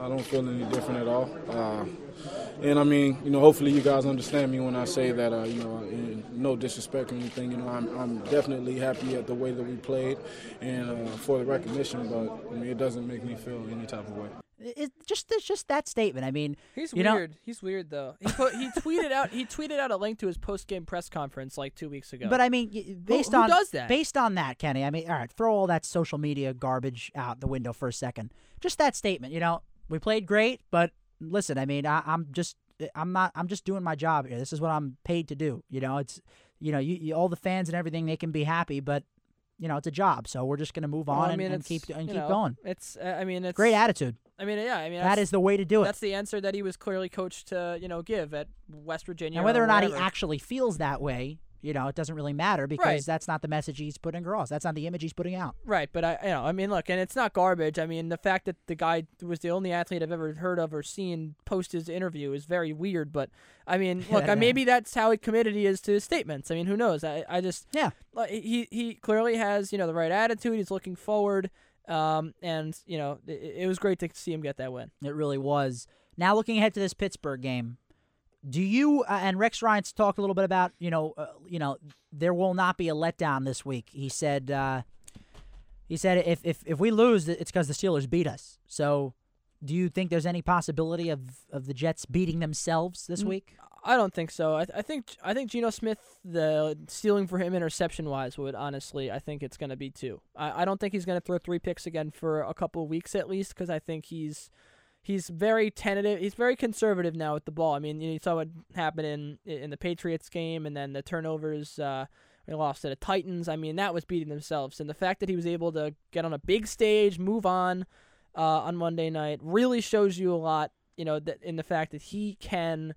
I don't feel any different at all. And I mean, you know, hopefully you guys understand me when I say that, uh, you know, in no disrespect or anything, you know, I'm, I'm definitely happy at the way that we played and uh, for the recognition, but I mean, it doesn't make me feel any type of way. It, just it's just that statement. I mean, He's you know, weird. He's weird though. He put he tweeted out he tweeted out a link to his post game press conference like two weeks ago. But I mean, y- based who on does that? based on that, Kenny. I mean, all right, throw all that social media garbage out the window for a second. Just that statement. You know, we played great, but listen, I mean, I, I'm just I'm not I'm just doing my job here. This is what I'm paid to do. You know, it's you know, you, you all the fans and everything they can be happy, but you know, it's a job, so we're just gonna move Well, on I and, mean, and it's, keep and keep know, going. It's uh, I mean it's Great attitude. I mean yeah I mean that is the way to do it. That's the answer that he was clearly coached to you know give at West Virginia. And whether or not he actually feels that way, you know, it doesn't really matter because Right. that's not the message he's putting across. That's not the image he's putting out. Right, but I, you know, I mean, look, and it's not garbage. I mean, the fact that the guy was the only athlete I've ever heard of or seen post his interview is very weird. But I mean, look, I, maybe that's how committed he is to his statements. I mean, who knows? I, I just, yeah, he he clearly has you know the right attitude. He's looking forward, um, and you know, it, it was great to see him get that win. It really was. Now looking ahead to this Pittsburgh game, do you uh, and Rex Ryan's talked a little bit about you know uh, you know there will not be a letdown this week. He said uh, he said if if if we lose, it's because the Steelers beat us. So. Do you think there's any possibility of, of the Jets beating themselves this week? I don't think so. I, th- I think I think Geno Smith the stealing for him interception wise would honestly I think it's going to be two. I, I don't think he's going to throw three picks again for a couple of weeks at least because I think he's he's very tentative. He's very conservative now with the ball. I mean you, saw what happened in in the Patriots game and then the turnovers. Uh, they lost to the Titans. I mean that was beating themselves, and the fact that he was able to get on a big stage, move on uh, on Monday night really shows you a lot. You know that in the fact that he can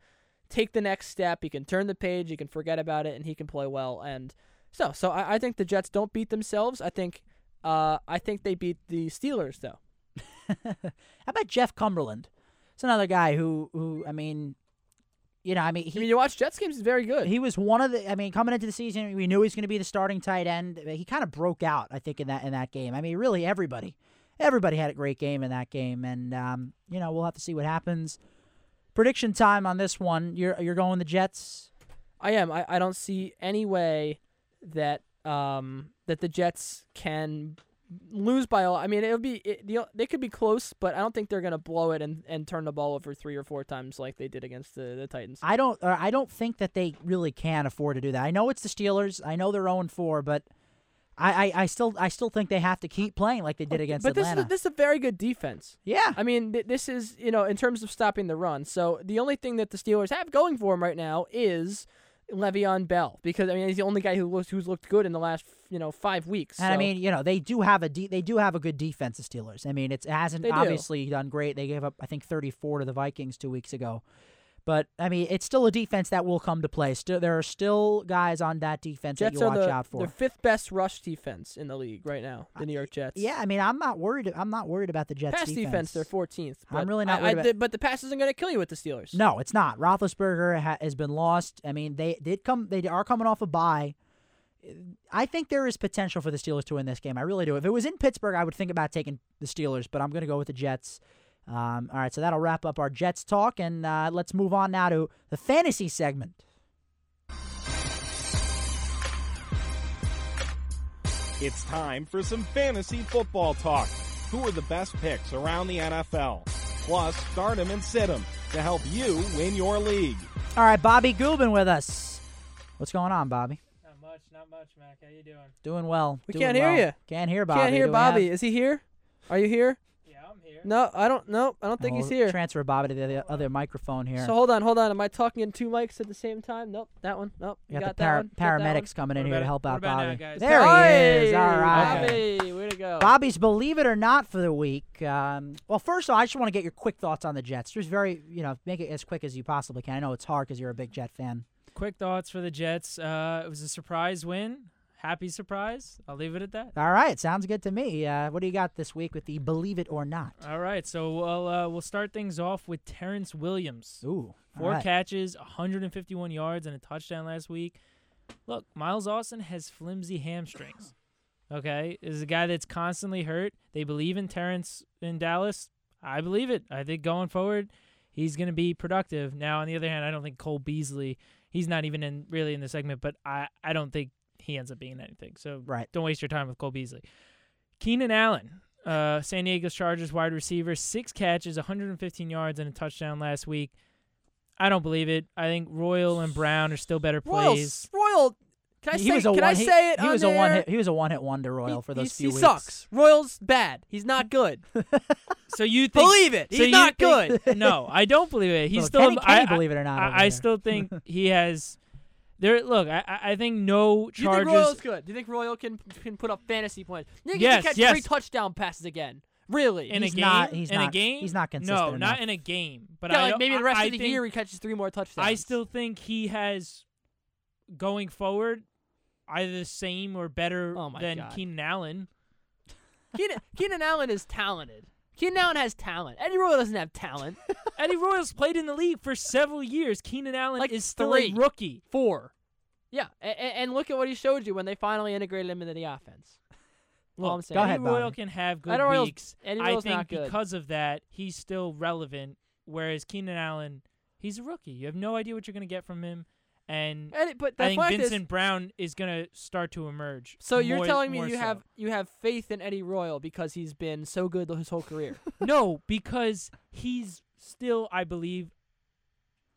take the next step. He can turn the page. He can forget about it, and he can play well. And so, so I, I think the Jets don't beat themselves. I think, uh, I think they beat the Steelers though. How about Jeff Cumberland? It's another guy who who I mean, you know, I mean, he, I mean, you watch Jets games; he's very good. He was one of the. I mean, coming into the season, we knew he was going to be the starting tight end. He kind of broke out, I think, in that in that game. I mean, really, everybody, everybody had a great game in that game, and um, you know, we'll have to see what happens. Prediction time on this one. You're you're going the Jets. I am. I, I don't see any way that um that the Jets can lose by a lot. I mean, it would be it, the, they could be close, but I don't think they're gonna blow it and, and turn the ball over three or four times like they did against the, the Titans. I don't. Or I don't think that they really can afford to do that. I know it's the Steelers. I know they're 0 4, but I, I, I still I still think they have to keep playing like they did against but this Atlanta. is a, this is a very good defense. Yeah. I mean, th- this is you know in terms of stopping the run. So the only thing that the Steelers have going for them right now is Le'Veon Bell because I mean he's the only guy who looks who's looked good in the last you know five weeks. And I mean, you know, they do have a de- they do have a good defense. The Steelers. I mean, it's, it hasn't obviously done great. They gave up, I think, 34 to the Vikings two weeks ago. But I mean, it's still a defense that will come to play. Still, there are still guys on that defense Jets that you are watch the, out for. the fifth best rush defense in the league right now. The New York Jets. yeah, I mean, I'm not worried. I'm not worried about the Jets Pass defense, they're 14th. I'm really not I- worried I- but the pass isn't going to kill you with the Steelers. No, it's not. Roethlisberger ha- has been lost. I mean, they did come. They are coming off a bye. I think there is potential for the Steelers to win this game. I really do. If it was in Pittsburgh, I would think about taking the Steelers, but I'm going to go with the Jets. Um, all right, so that'll wrap up our Jets talk, and uh, let's move on now to the fantasy segment. It's time for some fantasy football talk. Who are the best picks around the NFL? Plus, start start 'em and sit sit 'em to help you win your league. All right, Bobby Gubin with us. What's going on, Bobby? Not much, not much, Mack. How you doing? Doing well. We doing can't hear you. Can't hear Bobby. Can't hear Do Bobby. have- Is he here? Are you here? Yeah, I'm here. No, I don't. No, I don't think We'll he's here. Transfer Bobby to the other- other microphone here. So hold on, hold on. Am I talking in two mics at the same time? Nope. That one. Nope. you You got, got the that one. Got that paramedics coming in here to help out about now, Bobby. guys? There he is. All right. Bobby, way to go. Bobby's Believe It or Not for the week. Um, well, first of all, I just want to get your quick thoughts on the Jets. Just very, you know, make it as quick as you possibly can. I know it's hard because you're a big Jet fan. Quick thoughts for the Jets. Uh, it was a surprise win. Happy surprise. I'll leave it at that. All right, sounds good to me. Uh, what do you got this week with the Believe It or Not? All right, so we'll uh, we'll start things off with Terrance Williams. Ooh, Four right. catches, 151 yards, and a touchdown last week. Look, Miles Austin has flimsy hamstrings. Okay, is a guy that's constantly hurt. They believe in Terrance in Dallas. I believe it. I think going forward, he's going to be productive. Now, on the other hand, I don't think Cole Beasley. He's not even in really in the segment, but I I don't think he ends up being anything. So Right. don't waste your time with Cole Beasley. Keenan Allen, uh, San Diego Chargers wide receiver, six catches, 115 yards, and a touchdown last week. I don't believe it. I think Royal and Brown are still better plays. Royal, Royal. Can I he say? was a can one, I say it? He on was a one. Hit, He was a one hit wonder Royal He- for those few he weeks. He sucks. Royal's bad. He's not good. So you think, Believe it. He's you not think- good. no, I don't believe it. He's Well, still. I, believe it or not I, I still think he has. There. Look, I, I I think no charges. Do you think Royal's good? Do you think Royal can can put up fantasy points? You think he Yes, can catch yes. three touchdown passes again? Really? in He's a game, not- he's in a not- game, he's not consistent No, enough. not in a game. But yeah, I like maybe the rest I of the think- year he catches three more touchdowns. I still think he has going forward either the same or better Oh than God. Keenan Allen. Keenan, Keenan Allen is talented. Keenan Allen has talent. Eddie Royal doesn't have talent. Eddie Royals played in the league for several years. Keenan Allen Like is still three. a rookie. Four. Yeah, and, and look at what he showed you when they finally integrated him into the offense. All I'm saying. go Eddie ahead, Royal Bobby. can have good Eddie Royal's- weeks. Eddie I think because of that, he's still relevant. Whereas Keenan Allen, he's a rookie. You have no idea what you're going to get from him. And Eddie, but the I think fact is- Vincent Brown is going to start to emerge. So you're more- telling me you so. have you have faith in Eddie Royal because he's been so good his whole career. no, because he's still, I believe,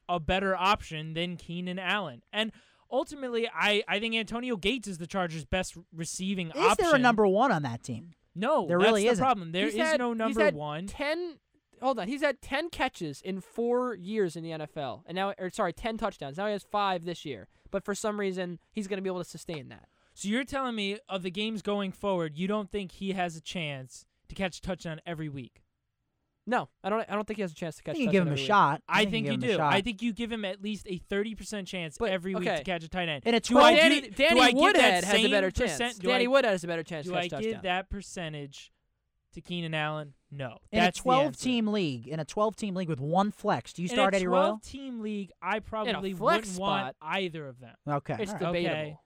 a better option than Keenan Allen. And ultimately, I, I think Antonio Gates is the Chargers' best receiving Is option. there a number one on that team? No, There that's really isn't. problem. There is He's had- no he's number had one. Ten. Hold on, he's had ten catches in four years in the NFL, and now, or sorry, ten touchdowns. Now he has five this year. But for some reason, he's going to be able to sustain that. So you're telling me of the games going forward, you don't think he has a chance to catch a touchdown every week? No, I don't. I don't think he has a chance to I catch. think you give him a touchdown week. shot. I, think think you you give him a do. I think you give him at least a thirty percent chance But, every week to catch a tight end. In a Do I 12 Danny, give- Danny do I Woodhead has a same better percent- chance. Danny I- Woodhead has a better chance Do to I give touchdown. that percentage to Keenan Allen? No. in That's a 12 team league, in a 12 team league with one flex, do you In start a Eddie 12 Royal? team league, I probably wouldn't want either of them. Okay. It's all right. debatable. Okay.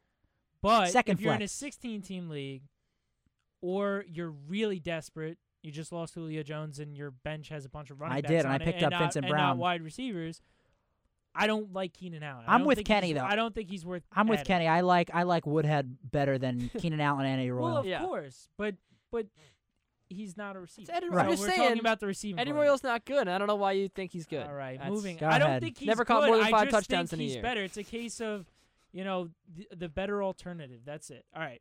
But Second if you're in a 16 team league or you're really desperate, you just lost Julio Jones and your bench has a bunch of running I backs did, and on I it picked and up not- Vincent and Brown. not wide receivers. I don't like Keenan Allen. I I'm with Kenny, though. I don't think he's worth. I'm with. Kenny. I like I like Woodhead better than Keenan Allen and Eddie Royal. Well, of Yeah. course, but but he's not a receiver. Eddie So I'm we're just talking saying, about the receiving. Eddie part. Royal's not good. I don't know why you think he's good. All right, That's- moving. Go I don't ahead. think he's Never caught good. more than five touchdowns in a year. he's better. It's a case of, you know, the, the better alternative. That's it. All right.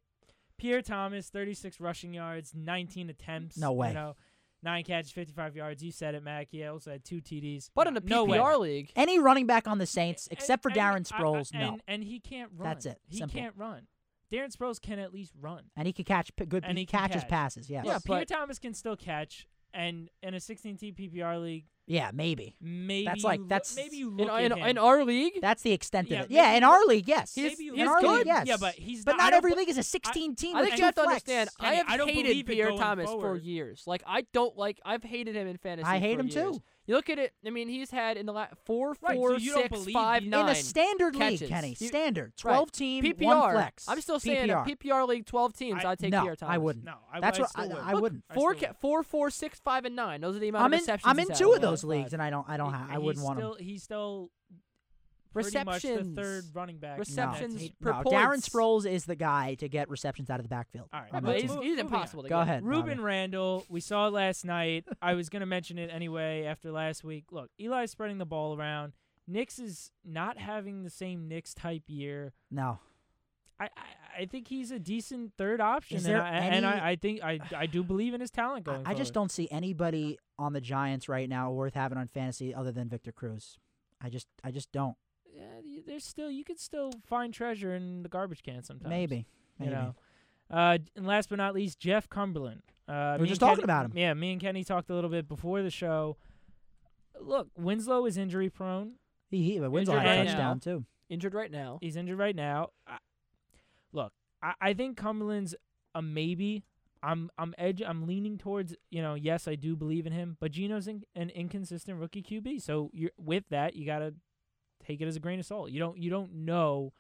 Pierre Thomas, 36 rushing yards, 19 attempts. No way. You know, nine catches, 55 yards. You said it, Mack. He also had two TDs. But in a no way. PPR league, Any running back on the Saints, And- except for and- Darren I- I- Sproles, no. And, and he can't run. That's it. He Simple. can't run. Darren Sproles can at least run. And he can catch p- good. And he, he catches catch. passes. Yes. Yeah, Look, Pierre but- Thomas can still catch. And in a 16 team PPR league, Yeah, maybe. maybe That's like- look- that's- maybe you in, look in, at him. in our league, That's the extent Yeah, of it. Yeah, in our league, yes. He's- Maybe you in our good. league, yes. Yeah, but he's But not, not every league is a 16 team I think you have to understand. Kenny, I have I hated Pierre going Thomas for years. Like I don't like. I've hated him in fantasy. I hate for him years. too. You look at it. I mean, he's had in the last four, Right, so four, you don't six, believe five, he- in nine a standard catches. league, Kenny. You- standard. right. 12 team, PPR. one flex. I'm still saying PPR. a PPR league, 12 teams. I- I'd take no, Pierre Thomas. I wouldn't. No, I, That's I what still I, would. I wouldn't. I Four, still ca- would. four, four, six, five, and nine. Those are the amount I'm of in. receptions. I'm in he's two had. of those Five. leagues, and I don't. I don't. He- ha- I he's wouldn't want still, him. He's still pretty much the Receptions. third running back. in that Receptions team. per no, points. Darren Sproles is the guy to get receptions out of the backfield. All right, Right, but he's, he's impossible to Go get. ahead. Ruben Bobby. Randall, we saw it last night. I was going to mention it anyway after last week. Look, Eli's spreading the ball around. Nicks is not having the same Nicks type year. No. I, I, I think he's a decent third option, Is and, there I, and I, I think I, I do believe in his talent going. I just don't see anybody on the Giants right now worth having on fantasy other than Victor Cruz. I just, I just don't. Yeah, there's still you could still find treasure in the garbage can sometimes. Maybe. Maybe. You know. Uh, and last but not least, Jeff Cumberland. Uh, We were me just talking Kenny- about him. Yeah, me and Kenny talked a little bit before the show. Look, Winslow is injury prone. He, he but Winslow had a Injured right touchdown now. too. Injured right now. He's injured right now. I, look, I, I think Cumberland's a maybe. I'm I'm edge. I'm leaning towards you know. Yes, I do believe in him, but Geno's in, an inconsistent rookie QB. So you're with that, you gotta take it as a grain of salt. You don't you don't know.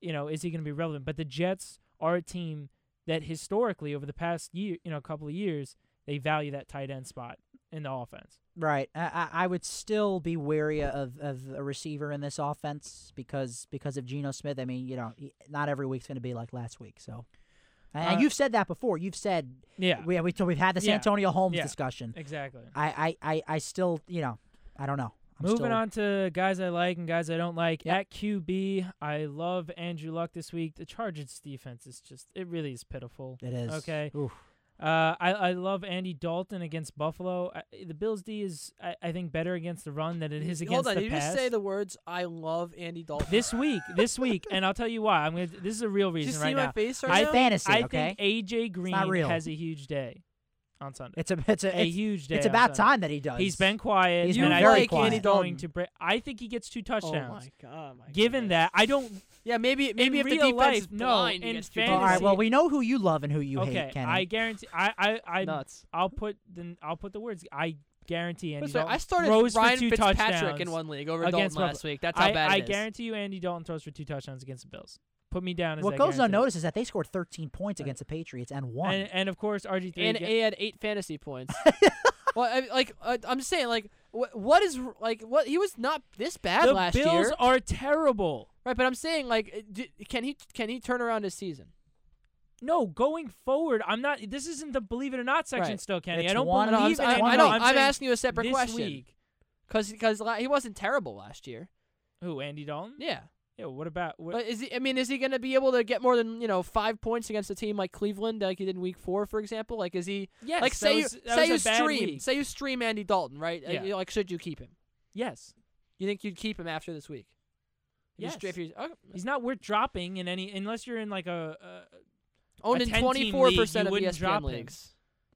You know, is he going to be relevant? But the Jets are a team that historically, over the past year, you know, a couple of years, they value that tight end spot in the offense. Right. I, I I would still be wary of, of a receiver in this offense because because of Geno Smith. I mean, you know, not every week's going to be like last week. So, and Uh, you've said that before. You've said Yeah, we we we've had the Yeah. Santonio Holmes Yeah. discussion. exactly. I, I, I, I still you know I don't know. I'm Moving still, on to guys I like and guys I don't like. Yep. At QB, I love Andrew Luck this week. The Chargers defense is just it really is pitiful. It is Okay. Oof. Uh, I I love Andy Dalton against Buffalo. I, the Bills D is I, I think better against the run than it is against Hold on, the did you pass. just say the words "I love Andy Dalton"? this week, this week, and I'll tell you why. I'm gonna. This is a real you reason see right my now. face right I now? fantasy. I okay, think AJ Green has a huge day on Sunday. it's a it's a a it's, huge day. it's on about Sunday. time that he does. He's been quiet. He's and been I very think quiet. he's going um, to break. I think he gets two oh touchdowns. Oh my god! My Given goodness. that, I don't. yeah, maybe maybe in if the defense life, is no, blind, in you get two fantasy- All right. Well, we know who you love and who you okay, hate, Kenny. I guarantee. I I I nuts. I'll put the I'll put the words. I guarantee Andy Listen, Dalton I started throws Ryan for two Fitzpatrick touchdowns. in one league over against Dalton last week. That's how I, bad I it is. guarantee you, Andy Dalton throws for two touchdowns against the Bills. Put me down as what goes guarantee. unnoticed is that they scored 13 points against the Patriots and won. And, and of course, RG three. and he had eight fantasy points. well, I, like uh, I'm just saying, like wh- what is like what he was not this bad the last Bills year, are terrible. right? But I'm saying, like, uh, d- can he can he turn around his season? No, going forward, I'm not. This isn't the believe it or not section Right. still, Kenny. It's I don't one- No, I'm, believe I, I know. I'm, I'm, asking you a separate this question because because he wasn't terrible last year. Who? Andy Dalton? Yeah. Yeah. What about? What, But is he? I mean, is he going to be able to get more than you know five points against a team like Cleveland, like he did in Week Four, for example? Like, is he? yes. like, say was, you say you stream, week. say you stream Andy Dalton, right? Yeah. like, should you keep him? Yes. You think you'd keep him after this week? Yes. if you-. He's not worth dropping in any unless you're in like a. a owned in 10-team twenty four percent of ESPN drop him.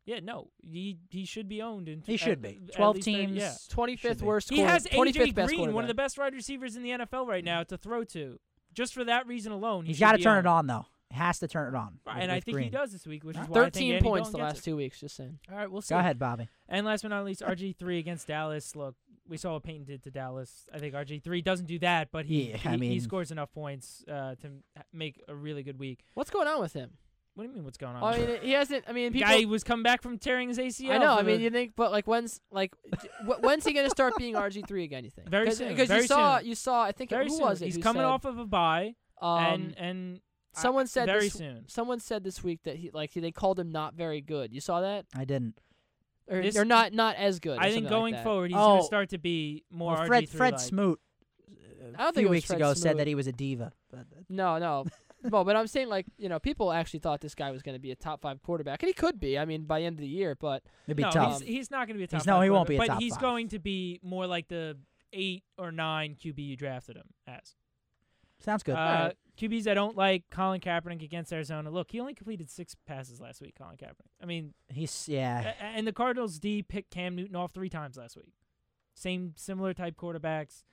Leagues. yeah, no. He he should be owned in. he at- should be. 12 least 30 teams. yeah. Twenty Should fifth be. worst. He has 25th AJ Green, one of the best wide receivers in the NFL right now, to throw to. Just for that reason alone, he He's should got to turn owned. it on though. Has to turn it on. Right, with- and I with think he does this week, which is why I think Thirteen Andy points the last two weeks. Just saying. All right, we'll see. Go ahead, Bobby. And last but not least, RG three against Dallas. Look, we saw what Peyton did to Dallas. I think RG three doesn't do that, but he Yeah, he, I he scores enough points uh, to make a really good week. What's going on with him? What do you mean? What's going on? I mean, he hasn't. I mean, the people. guy was coming back from tearing his ACL. I know. I mean, the- you think, but like, when's like, when's he gonna start being RG three again? You think? Very Cause, soon, Because you saw, soon. you saw. I think very who soon. was it? He's who coming said, off of a bye, Um, and and I- someone said very this, soon. Someone said this week that he like he, they called him not very good. You saw that, I didn't. or, This- or not not as good. I think something like going forward, he's Oh. going to start to be more Well, Fred RG3 Fred like. Smoot. I don't a think few weeks Fred ago said that he was a diva. But No, no. Well, but I'm saying like you know people actually thought this guy was going to be a top five quarterback, and he could be. I mean, by end of the year, but it'd no, tough. He's, he's not going to be a top. He's- no, he won't be a quarterback, top But he's five. going to be more like the eight or nine QB you drafted him as. Sounds good. Uh, QBs I don't like Colin Kaepernick against Arizona. Look, he only completed six passes last week. Colin Kaepernick. I mean, He's yeah. and the Cardinals D picked Cam Newton off three times last week. Same similar type quarterbacks.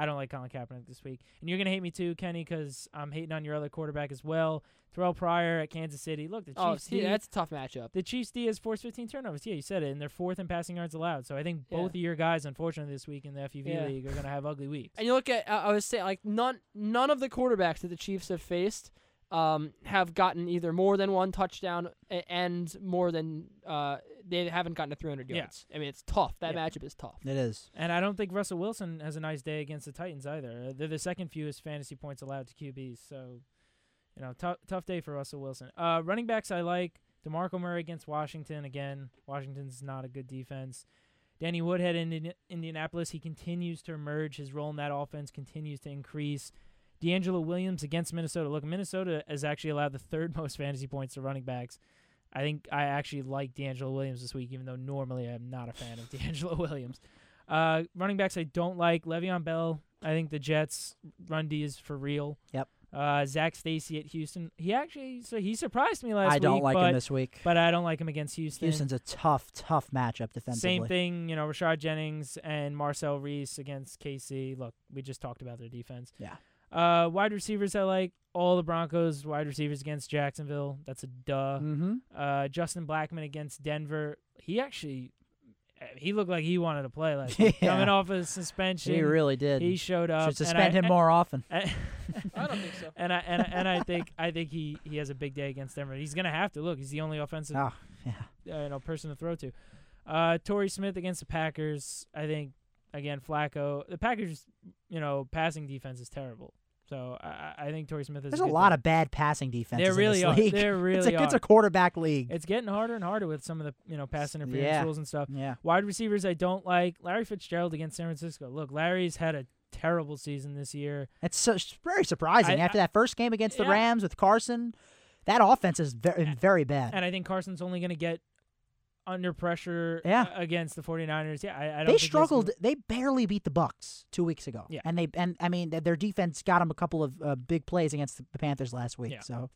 I don't like Colin Kaepernick this week. And you're gonna hate me too, Kenny, because I'm hating on your other quarterback as well. Terrell Pryor at Kansas City. Look, the Oh, Chiefs. see, D, that's a tough matchup. the Chiefs D has forced 15 turnovers. Yeah, you said it, and they're fourth in passing yards allowed. So I think Yeah. both of your guys, unfortunately, this week in the FUV Yeah. league are gonna have ugly weeks. And you look at, I I was saying, like none none of the quarterbacks that the Chiefs have faced um, have gotten either more than one touchdown and more than uh, they haven't gotten to 300 Yeah. yards. I mean, it's tough. That Yeah. matchup is tough. It is. And I don't think Russell Wilson has a nice day against the Titans either. Uh, They're the second fewest fantasy points allowed to QBs. So, you know, tough tough day for Russell Wilson. Uh, running backs I like Demarco Murray against Washington. Again, Washington's not a good defense. Danny Woodhead in Indi- Indianapolis, he continues to emerge. His role in that offense continues to increase. DeAngelo Williams against Minnesota. Look, Minnesota has actually allowed the third most fantasy points to running backs. I think I actually like DeAngelo Williams this week, even though normally I'm not a fan of DeAngelo Williams. Uh, running backs I don't like. Le'Veon Bell. I think the Jets run D is for real. Yep. Uh, Zac Stacy at Houston. He actually so he surprised me last week. I don't like but, him this week. but I don't like him against Houston. Houston's a tough, tough matchup defensively. Same thing, you know, Rashad Jennings and Marcel Reece against KC. Look, we just talked about their defense. Yeah. Uh, wide receivers I like all the Broncos wide receivers against Jacksonville. That's a duh. Mm-hmm. Uh, Justin Blackmon against Denver. He actually, he looked like he wanted to play last week. Yeah. Coming off a suspension, He really did. He showed up. Should and suspend I- him more often. and- I don't think so. And I and I, and I think I think he he has a big day against Denver. He's gonna have to look. He's the only offensive Oh, yeah. uh, you know person to throw to. Uh, Torrey Smith against the Packers. I think again Flacco. The Packers, you know, passing defense is terrible. So I, I I think Torrey Smith is. There's a lot of bad passing defenses. There really in are. this league. There really it's a, It's a quarterback league. It's getting harder and harder with some of the you know pass interference Yeah. rules and stuff. Yeah. Wide receivers I don't like. Larry Fitzgerald against San Francisco. Look, Larry's had a terrible season this year. It's so, very surprising. I- After that first game against the Yeah. Rams with Carson, that offense is very, very bad. And I think Carson's only going to get under pressure Yeah. uh, against the 49ers. Yeah, I, I don't they think struggled. gonna- They barely beat the Bucks two weeks ago. Yeah. and they and I mean their defense got them a couple of uh, big plays against the Panthers last week. Yeah. So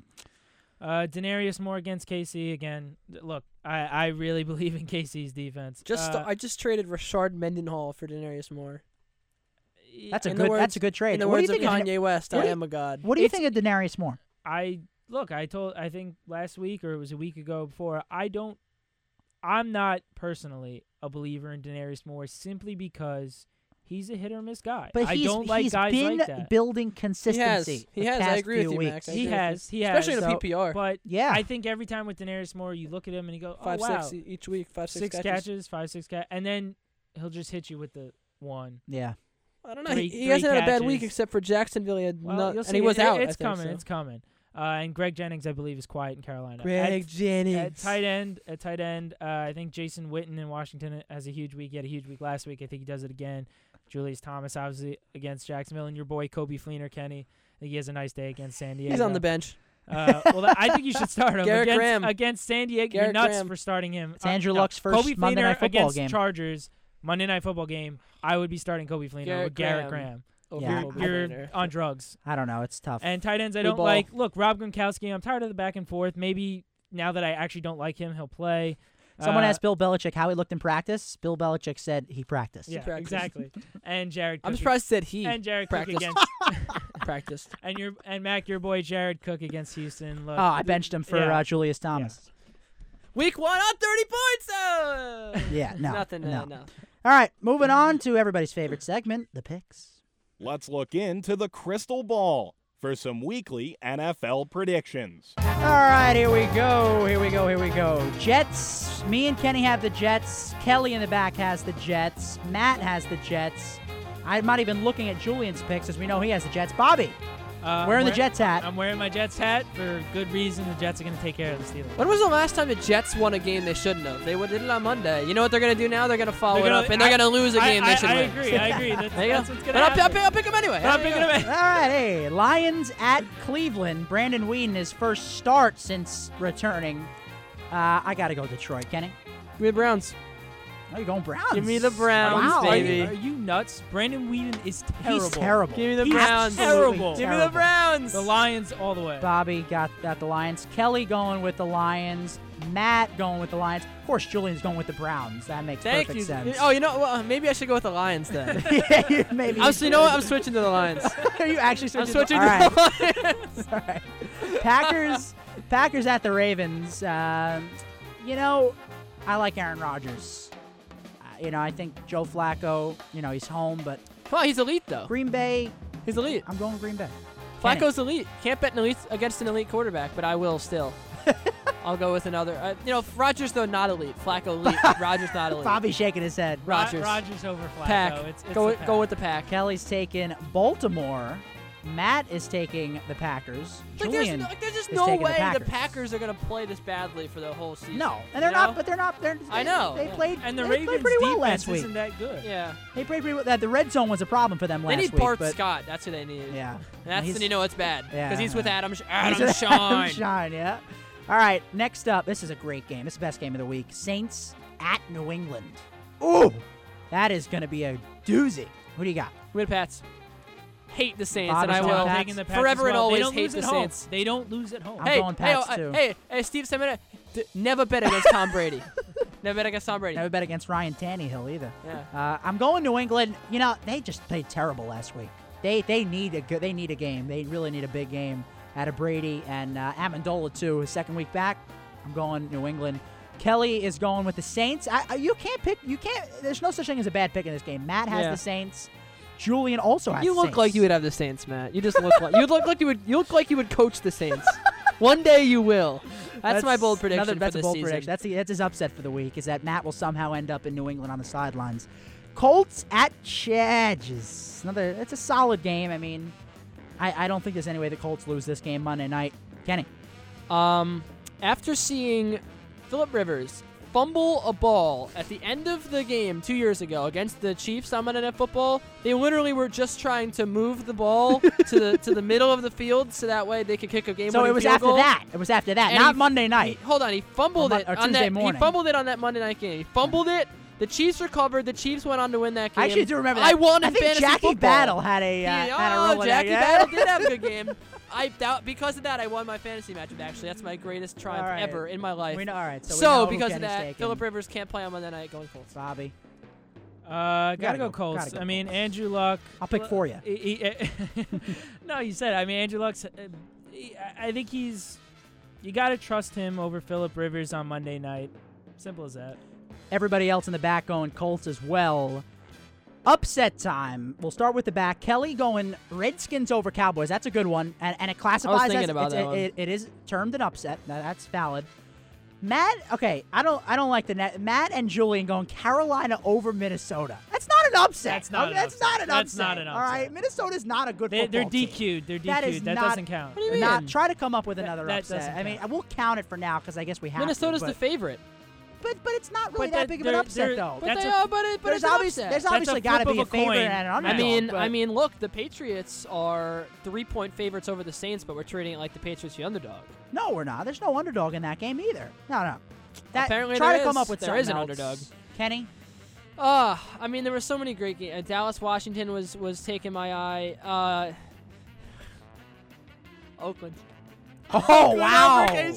Uh, Denarius Moore against KC again. Look, I, I really believe in KC's defense. Just uh, I just traded Rashard Mendenhall for Denarius Moore. that's a In good. words- that's a good trade. In the what do words you of think? Kanye West, I you- am a god. What do you It's- think of Denarius Moore? I look. I told. I think last week or it was a week ago before. I don't. I'm not personally a believer in Denarius Moore simply because he's a hit or miss guy. But I he's, don't like he's guys been like that. building He has. consistency. He has. I agree with you, Max. weeks. I he has. He has. Especially in a PPR. But Yeah. I think every time with Denarius Moore, you look at him and you go, "Oh five wow, six each week, five six, six catches. catches, five six catch, and then he'll just hit you with the one. yeah. I don't know. Three- he, he three hasn't had a bad week except for Jacksonville. He had Well, not, and he was It- out. I It's think, coming. so. It's coming. Uh, and Greg Jennings, I believe, is quiet in Carolina. Greg at, Jennings. at tight end, at tight end, uh, I think Jason Witten in Washington has a huge week. He had a huge week last week. I think he does it again. Julius Thomas, obviously, against Jacksonville, and your boy Coby Fleener, Kenny. I think he has a nice day against San Diego. He's on the bench. Uh, well, that- I think you should start him Garrett against, Graham. against San Diego. You're nuts Graham. for starting him. It's Andrew no, Luck's first Coby Monday Fleener Night Football against game. Chargers Monday Night Football game. I would be starting Coby Fleener Garrett over Garrett Graham. Graham. Over Yeah, Coby You're Fleener. on drugs. I don't know. It's tough. And tight ends, I Blue don't ball. like. Look, Rob Gronkowski. I'm tired of the back and forth. Maybe now that I actually don't like him, he'll play. Someone Uh, asked Bill Belichick how he looked in practice. Bill Belichick said he practiced. Yeah, practiced. exactly. And Jared. I'm surprised he said he And Jared Cook practiced. against practiced. and your and Mack, your boy Jared Cook against Houston. Look, Oh, I benched him for yeah. uh, Julius Thomas. Week one on 30 points. Uh, Yeah, no, Nothing. no. Uh, no. All right, moving on to everybody's favorite segment, the picks. Let's look into the crystal ball for some weekly NFL predictions. All right, here we go. Here we go. Here we go. Jets. Me and Kenny have the Jets. Kelly in the back has the Jets. Matt has the Jets. I'm not even looking at Julian's picks as we know he has the Jets. Bobby, Uh, wearing the Jets hat. I'm wearing my Jets hat for good reason. The Jets are going to take care of the Steelers. When was the last time the Jets won a game they shouldn't have? They did it on Monday. You know what they're gonna do now? They're gonna follow They're it up, and they're gonna lose a I- game I, they should I win. agree. I agree. That's, that's what's going to I'll. I'll, pick, I'll pick 'em anyway. I'm There you picking go. them in. All right, hey, Lions at Cleveland. Brandon Weeden, his first start since returning. Uh, I got to go Detroit, Kenny. Give me the Browns. Oh, you're going Browns. Give me the Browns, Wow. Are you, baby. are you nuts? Brandon Weeden is terrible. He's terrible. Give me the He's Browns. absolutely Terrible. Give me the terrible. Browns. The Lions all the way. Bobby got, got the Lions. Kelly going with the Lions. Matt going with the Lions. Of course, Julian's going with the Browns. That makes Thank perfect you. sense. Oh, you know, well, maybe I should go with the Lions then. yeah, you- maybe. I'm, you know what? I'm switching to the Lions. Are you actually I'm switching? switching to right. the Lions. All right. Packers. Packers at the Ravens. Um, you know, I like Aaron Rodgers. You know, I think Joe Flacco. You know, he's home, but Come on, he's elite though. Green Bay. He's elite. I'm going Green Bay. Kenny. Flacco's elite. Can't bet an elite against an elite quarterback, but I will still. I'll go with another. Uh, you know, Rodgers though not elite. Flacco elite. Rodgers not elite. Bobby shaking his head. Rogers. Rodgers. Rodgers over Flacco. Pack. It's, it's go pack. go with the pack. Kelly's taking Baltimore. Matt is taking the Packers. Like there's, Julian no, like, there's just is no way the Packers. the Packers are gonna play this badly for the whole season. No, and they're not. know? But they're not. They're, I they- know, They yeah. played. And the they Ravens played pretty well last week. isn't that good. Yeah. They played pretty well. That The red zone was a problem for them last week. They last need week. Bart but Scott. That's who they need. Yeah. And that's He's- when you know it's bad. Yeah, Because he's with yeah. Adam, Sh- He's Adam with Schein. Schein, yeah. All right, next up, this is a great game. It's the best game of the week. Saints at New England. Ooh, that is going to be a doozy. Who do you got? With Pats. Hate the Saints, Bobby's and I will. Taking the Pats forever and well. always hate the. Saints. They don't lose at home. I'm hey, going hey, Pats, oh, too. hey, hey, Steve Semina, d- never bet against Tom Brady. never bet against Tom Brady. Never bet against Ryan Tannehill either. Yeah. Uh, I'm going New England. You know, they just played terrible last week. They they need a good. They need a game. They really need a big game out of Brady and uh, Amendola too. His second week back. I'm going New England. Kelly is going with the Saints. I, I, you can't pick. You can't. There's no such thing as a bad pick in this game. Matt has Yeah. the Saints. Julian also has. You look Saints. like you would have the Saints, Matt. You just look like you look like you would. You look like you would coach the Saints. One day you will. That's, my bold prediction Another, that's a bold season. prediction. That's, the, that's his upset for the week. Is that Matt will somehow end up in New England on the sidelines. Colts at Chargers. Another. It's a solid game. I mean, I, I don't think there's any way the Colts lose this game Monday night. Kenny. Um, after seeing Philip Rivers fumble a ball at the end of the game two years ago against the Chiefs on Monday Night Football, they literally were just trying to move the ball to the to the middle of the field so that way they could kick a game. So it was after that. It was after that, And not he- Monday night. Hold on, he fumbled Or it on Tuesday that. morning. He fumbled it on that Monday night game. He fumbled it. The Chiefs recovered. The Chiefs went on to win that game. I actually do remember that. I won I think Jackie football. Battle had a uh, had a oh, in that Jackie. Battle did have a good game. I doubt because of that I won my fantasy matchup. Actually, that's my greatest triumph All right. ever in my life. We know, all right, so, So, know because of that. Philip Rivers can't play on Monday night going Colts. Bobby. Uh, gotta, gotta go, go- Colts. gotta go I mean, Colts. Andrew Luck. I'll pick for you. he- he- no, you said. I mean, Andrew Luck's. Uh, he- I I think he's. You gotta trust him over Philip Rivers on Monday night. Simple as that. Everybody else in the back going Colts as well. Upset time. We'll start with the back. Kelly going Redskins over Cowboys. That's a good one, and, and it classifies thinking as about it's- that it, one. it- it is termed an upset. Now, that's valid. Matt, okay, I don't, I don't like the net. Matt and Julian going Carolina over Minnesota. That's not an upset. That's not Okay, an that's upset. not an That's not an upset. All right, upset. Minnesota's not a good They, they're football. DQ'd. They're DQ'd. That is that not- doesn't count. What do you mean? Not try to come up with another that upset. doesn't I mean, we'll count it for now because I guess we have Minnesota's to. the favorite. But but it's not really But that that- big of an they're- upset they're- though. But That's they a- are, but, it, but there's it's an obvious, upset. there's That's a obviously got to be a of a favorite coin. and an I I underdog. mean, but- I mean, look, the Patriots are three-point favorites over the Saints, but we're treating it like the Patriots the underdog. no, we're not. There's no underdog in that game either. No, no. That, Apparently try there to come is. up with There something is an else. underdog. Kenny, Uh, I mean, there were so many great games. Uh, Dallas, Washington was was taking my eye. Uh, Oakland. Oh wow!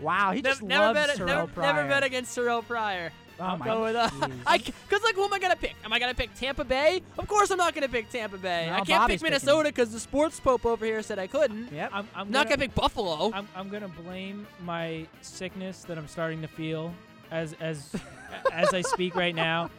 Wow, he just never loves bet, never, Pryor. never bet against Terrell Pryor. Oh I'm my going with uh. I cause like who am I gonna pick? Am I gonna pick Tampa Bay? Of course I'm not gonna pick Tampa Bay. No, I can't Bobby's pick Minnesota because the sports pope over here said I couldn't. Yep. I'm, I'm not gonna, gonna pick Buffalo. I'm, I'm gonna blame my sickness that I'm starting to feel as as as I speak right now.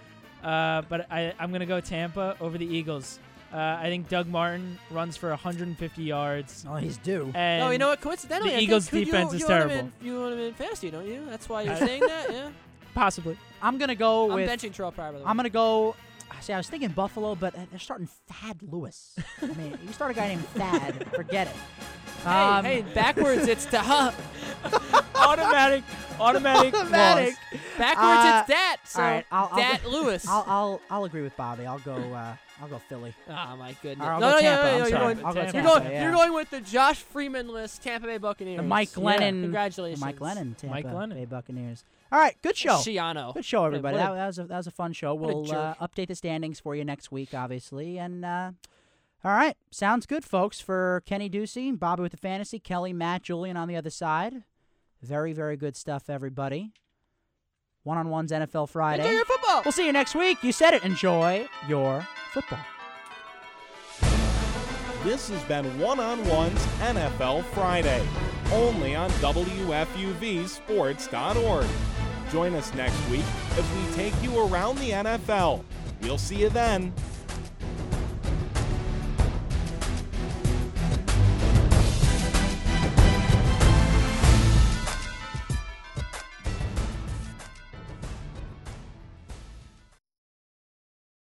Uh, but I I'm gonna go Tampa over the Eagles. Uh, I think Doug Martin runs for 150 yards. Oh, he's due. And no, you know what? Coincidentally, the I Eagles' could- defense you, is you want terrible. in- you want him in fantasy, don't you? That's why you're saying that. Yeah. Possibly. I'm gonna go I'm with. benching Terrell Pryor. By the way. I'm gonna go. See, I was thinking Buffalo, but uh, they're starting Thad Lewis. I mean, you start a guy named Thad, forget it. Hey, Um, hey, backwards it's to huh. automatic, automatic, Automatic. loss. Backwards Uh, it's dat. So all right, I'll- I'll- dat Lewis. I'll, I'll I'll agree with Bobby. I'll go. Uh, I'll go Philly. Oh my goodness! Or I'll no, go no, Tampa. no, no, I'm no. You're going, I'll go Tampa. you're going, yeah. you're going with the Josh Freeman list, Tampa Bay Buccaneers. The Mike Yeah. Glennon. Congratulations. The Mike Glennon, Tampa Mike Glennon. Bay Buccaneers. All right, good show. Schiano. Good show, everybody. what a- that, that was a, that was a fun show. a We'll uh, jerk. update the standings for you next week, obviously. And uh, all right, sounds good, folks. For Kenny Ducey, Bobby with the fantasy, Kelly, Matt, Julian on the other side. Very, very good stuff, everybody. One on ones NFL Friday. Enjoy your football. We'll see you next week. You said it. Enjoy your football. This has been One on One's NFL Friday, only on WFUVSports.org. Join us next week as we take you around the NFL. We'll see you then.